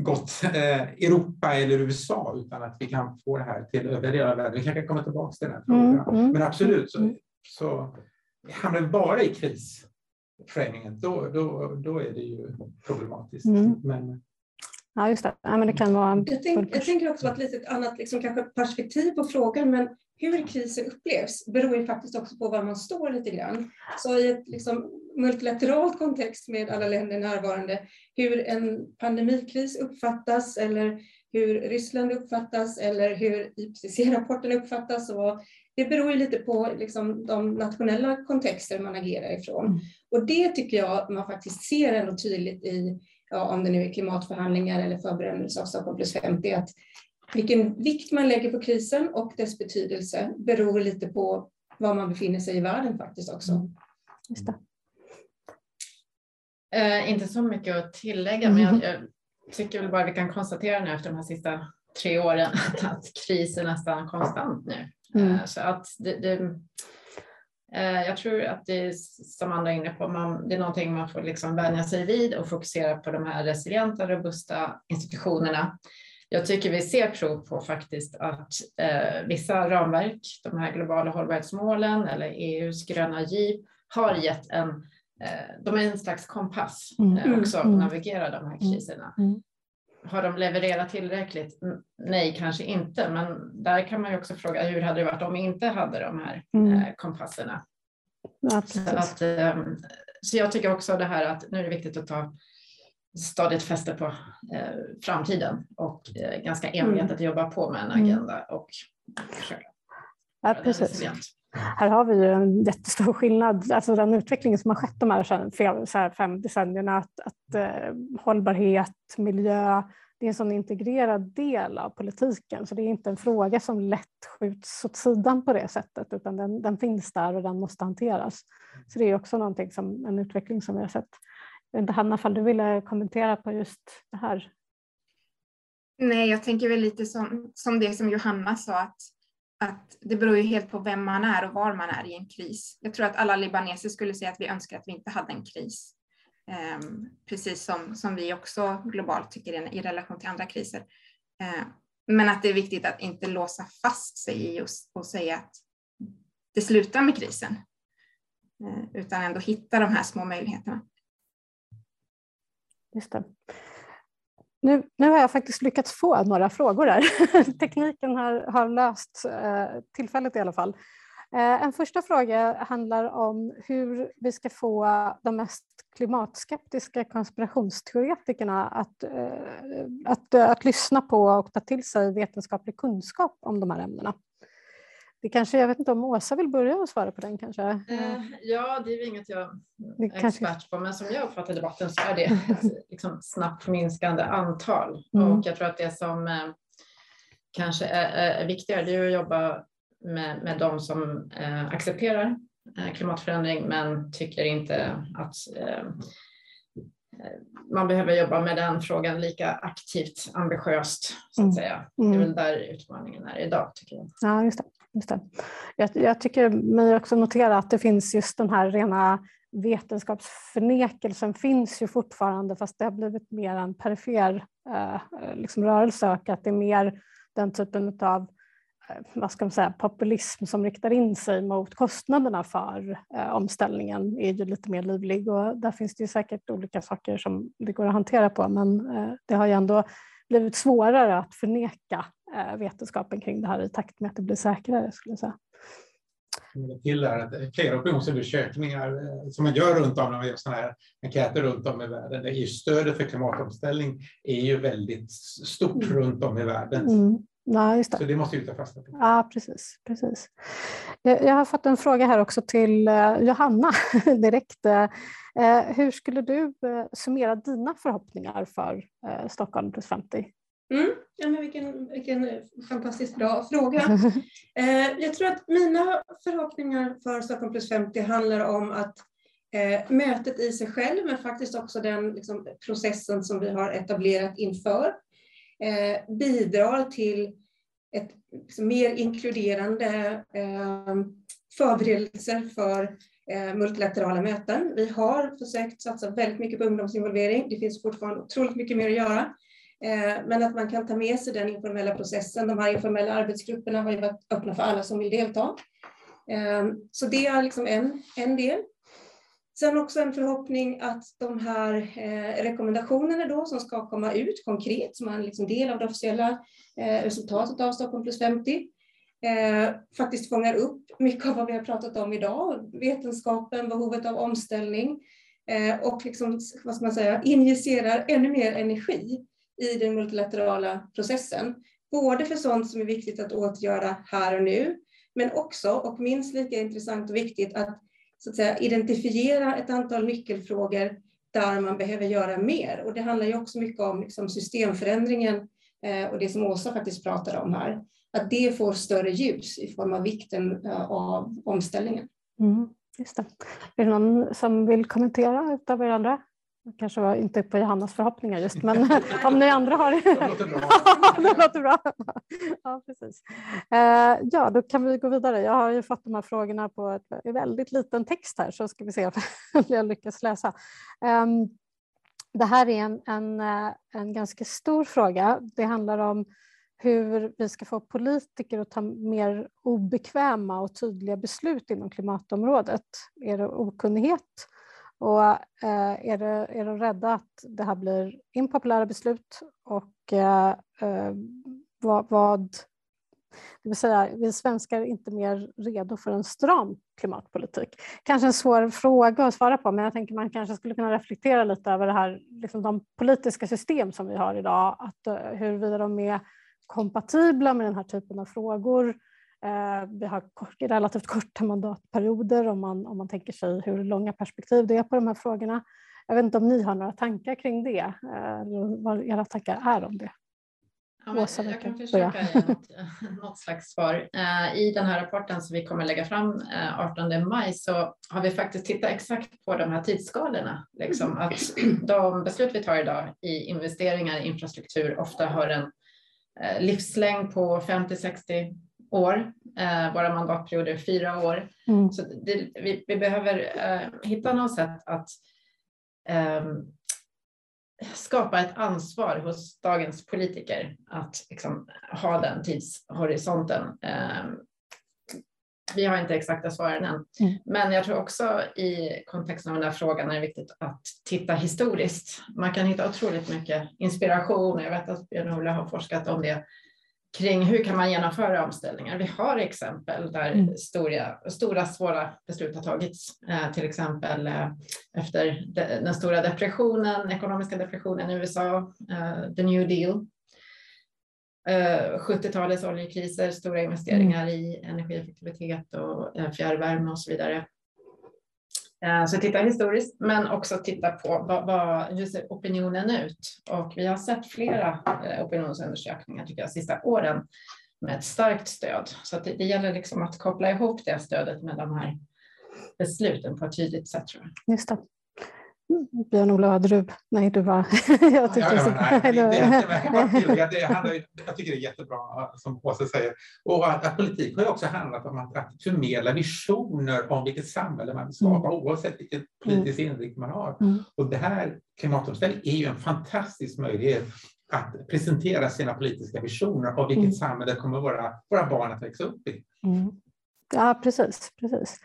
gått eh, Europa eller USA utan att vi kan få det här till övriga delar av världen. Vi kanske kommer tillbaka till den här frågan. Mm, mm, Men absolut, så, mm. så hamnar vi bara i krisframingen, då, då, då är det ju problematiskt. Mm. Men, Ja, just det. Ja, men det kan vara jag, tänk, jag tänker också att lite annat liksom, kanske perspektiv på frågan, men hur krisen upplevs beror ju faktiskt också på var man står lite grann. Så i ett liksom, multilateralt kontext med alla länder närvarande, hur en pandemikris uppfattas eller hur Ryssland uppfattas eller hur IPCC-rapporten uppfattas. Och det beror ju lite på liksom, de nationella kontexter man agerar ifrån. Mm. Och det tycker jag man faktiskt ser ändå tydligt i, om det nu är klimatförhandlingar eller förberedelse av Stockholm plus 50, att vilken vikt man lägger på krisen och dess betydelse beror lite på var man befinner sig i världen faktiskt också. Mm. Just eh, inte så mycket att tillägga, mm. men jag, jag tycker väl bara vi kan konstatera nu efter de här sista tre åren att, att krisen är nästan konstant nu. Mm. Eh, så att det, det, jag tror att det är som andra är inne på, man, det är någonting man får liksom vänja sig vid och fokusera på de här resilienta, robusta institutionerna jag tycker vi ser prov på faktiskt att eh, vissa ramverk, de här globala hållbarhetsmålen eller EUs gröna giv, har gett en, eh, de är en slags kompass mm, eh, också att mm. navigera de här mm, kriserna. Mm. Har de levererat tillräckligt? Nej, kanske inte, men där kan man ju också fråga hur hade det varit om vi inte hade de här mm. eh, kompasserna? Så, att, eh, så jag tycker också det här att nu är det viktigt att ta stadigt fäste på eh, framtiden och eh, ganska envetet mm. jobba på med en mm. agenda och försöka. Ja, precis. Här har vi ju en jättestor skillnad, alltså den utveckling som har skett de här, fem decennierna, att, att eh, hållbarhet, miljö, det är en sån integrerad del av politiken, så det är inte en fråga som lätt skjuts åt sidan på det sättet, utan den, den finns där och den måste hanteras. Så det är också någonting som, en utveckling som vi har sett inte Hanna, fall du ville kommentera på just det här? Nej, jag tänker väl lite som, som det som Johanna sa, att, att det beror ju helt på vem man är och var man är i en kris. Jag tror att alla libaneser skulle säga att vi önskar att vi inte hade en kris. Um, precis som, som vi också globalt tycker i relation till andra kriser. Uh, men att det är viktigt att inte låsa fast sig i just och säga att det slutar med krisen. Uh, utan ändå hitta de här små möjligheterna. Just det. Nu, nu har jag faktiskt lyckats få några frågor där. Tekniken har, har löst eh, tillfället i alla fall. Eh, en första fråga handlar om hur vi ska få de mest klimatskeptiska konspirationsteoretikerna att, eh, att, eh, att lyssna på och ta till sig vetenskaplig kunskap om de här ämnena. Det kanske, jag vet inte om Åsa vill börja och svara på den kanske? Eh, ja, det är inget jag är expert kanske... på, men som jag uppfattar debatten så är det ett liksom, snabbt minskande antal. Mm. Och jag tror att det som eh, kanske är, är viktigare det är att jobba med, med de som eh, accepterar eh, klimatförändring men tycker inte att eh, man behöver jobba med den frågan lika aktivt, ambitiöst så att mm. säga. Det är väl mm. där utmaningen är idag tycker jag. Ja, just det. Just det. Jag, jag tycker mig också notera att det finns just den här rena vetenskapsförnekelsen finns ju fortfarande fast det har blivit mer en perifer eh, liksom rörelse och att det är mer den typen av eh, vad ska man säga, populism som riktar in sig mot kostnaderna för eh, omställningen är ju lite mer livlig och där finns det ju säkert olika saker som det går att hantera på men eh, det har ju ändå blivit svårare att förneka vetenskapen kring det här i takt med att det blir säkrare. Skulle jag säga. Till att flera opinionsundersökningar eh, som man gör runt om, när man gör sådana här enkäter runt om i världen, är ju stödet för klimatomställning är ju väldigt stort mm. runt om i världen. Mm. Ja, det. Så det måste vi ta fasta på. Ja, precis. precis. Jag, har fått en fråga här också till eh, Johanna direkt. Eh, hur skulle du eh, summera dina förhoppningar för Stockholm plus 50? Mm. Ja, men vilken, vilken fantastiskt bra fråga. jag tror att mina förhoppningar för Stockholm plus 50 handlar om att mötet i sig själv, men faktiskt också den liksom, processen som vi har etablerat inför, eh, bidrar till ett liksom, mer inkluderande eh, förberedelser för eh, multilaterala möten. Vi har försökt satsa väldigt mycket på ungdomsinvolvering. Det finns fortfarande otroligt mycket mer att göra. Eh, men att man kan ta med sig den informella processen. De här informella arbetsgrupperna har ju varit öppna för alla som vill delta. Eh, så det är liksom en, en del. Sen också en förhoppning att de här eh, rekommendationerna då som ska komma ut konkret som är en liksom del av det officiella resultatet av Stockholm plus 50 eh, faktiskt fångar upp mycket av vad vi har pratat om idag, vetenskapen, behovet av omställning eh, och liksom, vad ska man säga, injicerar ännu mer energi i den multilaterala processen. Både för sånt som är viktigt att åtgöra här och nu, men också, och minst lika intressant och viktigt, att så att säga, identifiera ett antal nyckelfrågor där man behöver göra mer. Och det handlar ju också mycket om liksom systemförändringen eh, och det som Åsa faktiskt pratade om här. Att det får större ljus i form av vikten eh, av omställningen. Mm, just det. Är det någon som vill kommentera utav er andra? Det kanske var inte på Johannas förhoppningar just, men om ni andra har det. Låter bra. det låter bra. Ja, precis. Eh, ja, då kan vi gå vidare. Jag har ju fått de här frågorna på ett väldigt liten text här, så ska vi se om jag lyckas läsa. Ehm, det här är en, en, eh, en ganska stor fråga. Det handlar om hur vi ska få politiker att ta mer obekväma och tydliga beslut inom klimatområdet. Är det okunnighet? Och eh, är, det, är de rädda att det här blir impopulära beslut? Och eh, eh, vad, vad det vill säga, vi svenskar är inte mer redo för en stram klimatpolitik. Kanske en svår fråga att svara på, men jag tänker man kanske skulle kunna reflektera lite över det här, liksom de politiska system som vi har idag, att huruvida de är kompatibla med den här typen av frågor. Eh, vi har relativt korta mandatperioder om man, om man tänker sig hur långa perspektiv det är på de här frågorna. Jag vet inte om ni har några tankar kring det, eh, vad era tankar är om det. Ja, Åsa, jag kan försöka ge något, något, slags svar. Eh, I den här rapporten som vi kommer lägga fram 18 maj så har vi faktiskt tittat exakt på de här tidsskalorna. Liksom att de beslut vi tar idag i investeringar i infrastruktur ofta har en livslängd på 50-60 år. Eh, våra mandatperioder fyra år. Mm. Så det, vi, vi, behöver eh, hitta något sätt att eh, skapa ett ansvar hos dagens politiker att liksom, ha den tidshorisonten. Eh, vi har inte exakta svaren än, mm. men jag tror också i kontexten av den här frågan är det viktigt att titta historiskt. Man kan hitta otroligt mycket inspiration. Jag vet att Björn-Ola har forskat om det kring hur kan man genomföra omställningar. Vi har exempel där mm. stora, stora svåra beslut har tagits, eh, till exempel eh, efter de, den stora depressionen, ekonomiska depressionen i USA, eh, the new deal. 70-talets eh, oljekriser, stora investeringar mm. i energieffektivitet och eh, fjärrvärme och så vidare. Eh, så titta historiskt, men också titta på vad, vad, hur ser opinionen ut? Och vi har sett flera eh, opinionsundersökningar tycker jag, sista åren med ett starkt stöd. Så det, det, gäller liksom att koppla ihop det stödet med de här besluten på ett tydligt sätt. Tror jag. Just det. Björn-Ola Ödrup, nej du var... jag, tycker ja, ja, nej, det, det, det, det handlar, jag tycker det är jättebra som Åsa säger. Och att, att politik har ju också handlat om att, att förmedla visioner om vilket samhälle man vill skapa mm. oavsett vilken politisk mm. inriktning man har. Mm. Och det här klimatomställning är ju en fantastisk möjlighet att presentera sina politiska visioner av vilket mm. samhälle kommer våra, våra barn att växa upp i. Mm. Ja, precis. precis.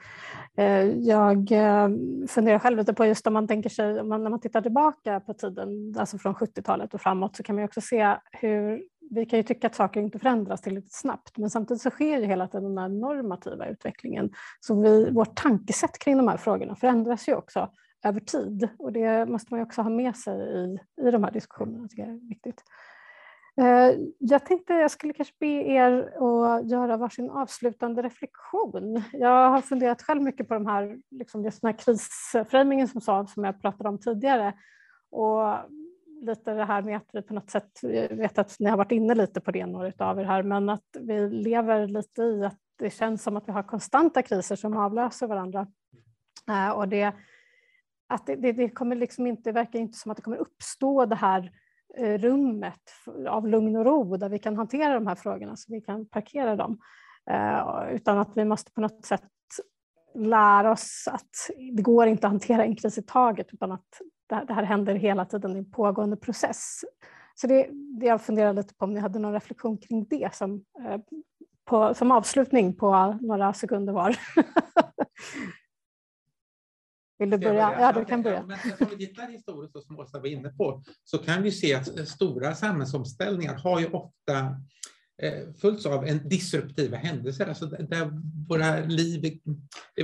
Eh, jag eh, funderar själv lite på just om man tänker sig, när man tittar tillbaka på tiden, alltså från 70-talet och framåt, så kan man också se hur vi kan ju tycka att saker inte förändras tillräckligt snabbt, men samtidigt så sker ju hela tiden den här normativa utvecklingen. Så vi, vårt tankesätt kring de här frågorna förändras ju också över tid och det måste man ju också ha med sig i, i de här diskussionerna, tycker jag är viktigt. Eh, jag tänkte jag skulle kanske be er att göra varsin avslutande reflektion. Jag har funderat själv mycket på de här, liksom just den här krisframingen som, sa, som jag pratade om tidigare. Och lite det här med att vi på något sätt, jag vet att ni har varit inne lite på det några av er här, men att vi lever lite i att det känns som att vi har konstanta kriser som avlöser varandra. Eh, och det, att det, det, det kommer liksom inte, det verkar inte som att det kommer uppstå det här Eh, rummet av lugn och ro där vi kan hantera de här frågorna så vi kan parkera dem. Eh, utan att vi måste på något sätt lära oss att det går inte att hantera en kris i taget utan att det här händer hela tiden i en pågående process. Så det, det jag funderar lite på om ni hade någon reflektion kring det som, eh, på, som avslutning på några sekunder var. Vill du börja? Ja, du kan börja. Men om vi tittar historiskt, som Åsa var inne på, så kan vi se att stora samhällsomställningar har ju ofta eh, följts av en disruptiva händelser, alltså där våra liv,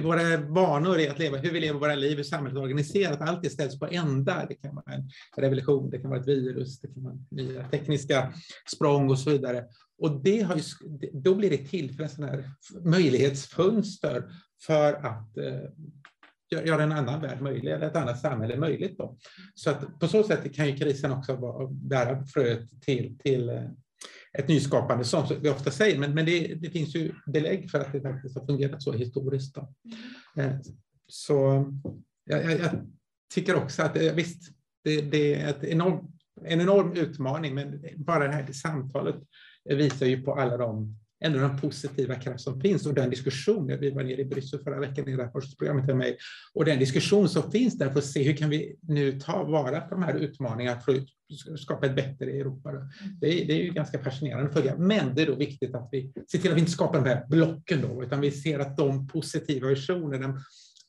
våra vanor i att leva, hur vi lever våra liv, hur samhället är organiserat, allt det ställs på ända. Det kan vara en revolution, det kan vara ett virus, det kan vara nya tekniska språng och så vidare. Och det har ju, då blir det till för en sån här möjlighetsfönster för att eh, göra en annan värld möjlig, eller ett annat samhälle möjligt. Då. Så att på så sätt kan ju krisen också bära fröet till, till eh, ett nyskapande, som vi ofta säger, men, men det, det, finns ju belägg för att det faktiskt har fungerat så historiskt. Då. Eh, så jag, jag, jag tycker också att eh, visst, det, det är ett enorm, en enorm utmaning, men bara det här samtalet visar ju på alla de en av de positiva kraft som finns och den diskussion, vi var nere i Bryssel förra veckan i rapportprogrammet med mig, och den diskussion som finns där för att se hur kan vi nu ta vara på de här utmaningarna för att skapa ett bättre Europa. Det är, det är ju ganska fascinerande att följa, men det är då viktigt att vi ser till att vi inte skapar de här blocken då, utan vi ser att de positiva visionerna,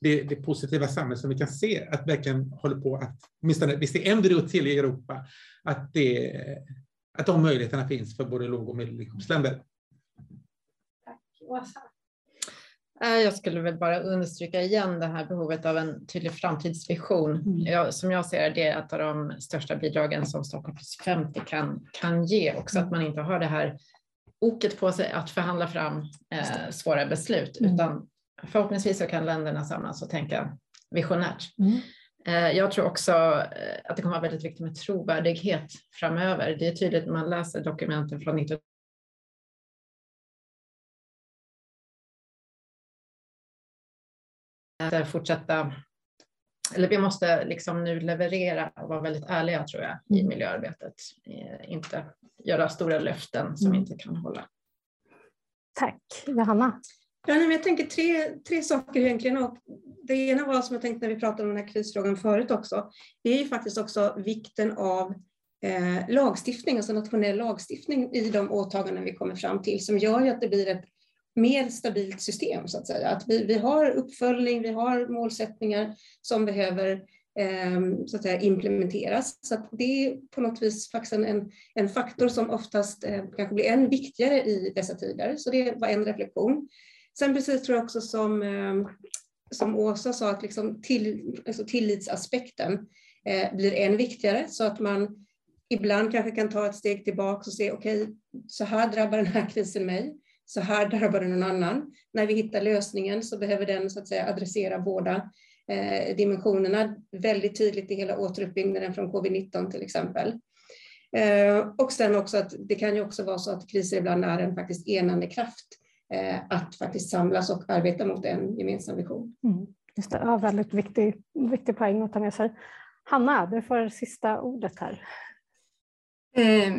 det, det, positiva samhället som vi kan se att verkligen håller på att, åtminstone visst det är embryo till i Europa, att, det, att de möjligheterna finns för både låg och medelinkomstländer. Åsa? Eh, jag skulle väl bara understryka igen det här behovet av en tydlig framtidsvision. Mm. Jag, som jag ser det, är ett av de största bidragen som Stockholm plus 50 kan, kan ge. Också att man inte har det här oket på sig att förhandla fram eh, svåra beslut, mm. utan förhoppningsvis så kan länderna samlas och tänka visionärt. Mm. Eh, jag tror också eh, att det kommer vara väldigt viktigt med trovärdighet framöver. Det är tydligt när man läser dokumenten från 19 fortsätta, eller vi måste liksom nu leverera och vara väldigt ärliga tror jag i mm. miljöarbetet. Eh, inte göra stora löften som mm. inte kan hålla. Tack. Johanna? Ja, jag tänker tre, tre saker egentligen. Och det ena var som jag tänkte när vi pratade om den här krisfrågan förut också. Det är ju faktiskt också vikten av eh, lagstiftning, alltså nationell lagstiftning i de åtaganden vi kommer fram till som gör ju att det blir ett mer stabilt system så att säga. Att vi, vi har uppföljning, vi har målsättningar som behöver eh, så att säga, implementeras. Så att det är på något vis faktiskt en, en faktor som oftast eh, kanske blir än viktigare i dessa tider. Så det var en reflektion. Sen precis tror jag också som, eh, som Åsa sa, att liksom till, alltså tillitsaspekten eh, blir än viktigare så att man ibland kanske kan ta ett steg tillbaka och se, okej, okay, så här drabbar den här krisen mig så här drabbar det någon annan. När vi hittar lösningen så behöver den så att säga adressera båda eh, dimensionerna väldigt tydligt i hela återuppbyggnaden från covid-19 till exempel. Eh, och sen också att det kan ju också vara så att kriser ibland är en faktiskt enande kraft eh, att faktiskt samlas och arbeta mot en gemensam vision. Mm, just det, ja, väldigt viktig, viktig poäng att ta med sig. Hanna, du får sista ordet här. Eh,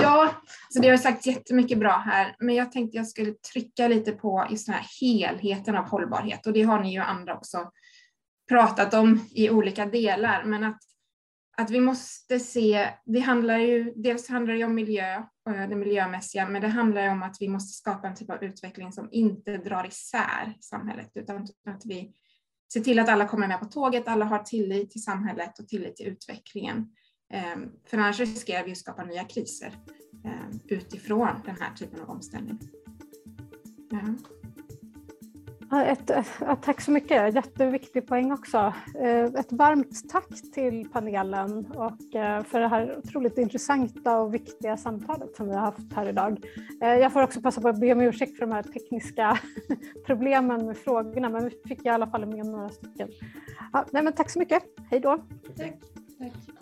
ja, så det har sagt jättemycket bra här, men jag tänkte jag skulle trycka lite på just den här helheten av hållbarhet och det har ni ju andra också pratat om i olika delar, men att, att vi måste se, det handlar ju, dels handlar det om miljö, eh, det miljömässiga, men det handlar om att vi måste skapa en typ av utveckling som inte drar isär samhället, utan att vi ser till att alla kommer med på tåget, alla har tillit till samhället och tillit till utvecklingen. Ehm, för annars riskerar vi att skapa nya kriser ehm, utifrån den här typen av omställning. Ja. Ett, ett, tack så mycket, jätteviktig poäng också. Eh, ett varmt tack till panelen och eh, för det här otroligt intressanta och viktiga samtalet som vi har haft här idag. Eh, jag får också passa på att be om ursäkt för de här tekniska problemen med frågorna, men vi fick i alla fall med några stycken. Ja, nej, men tack så mycket, hej då. Tack. tack.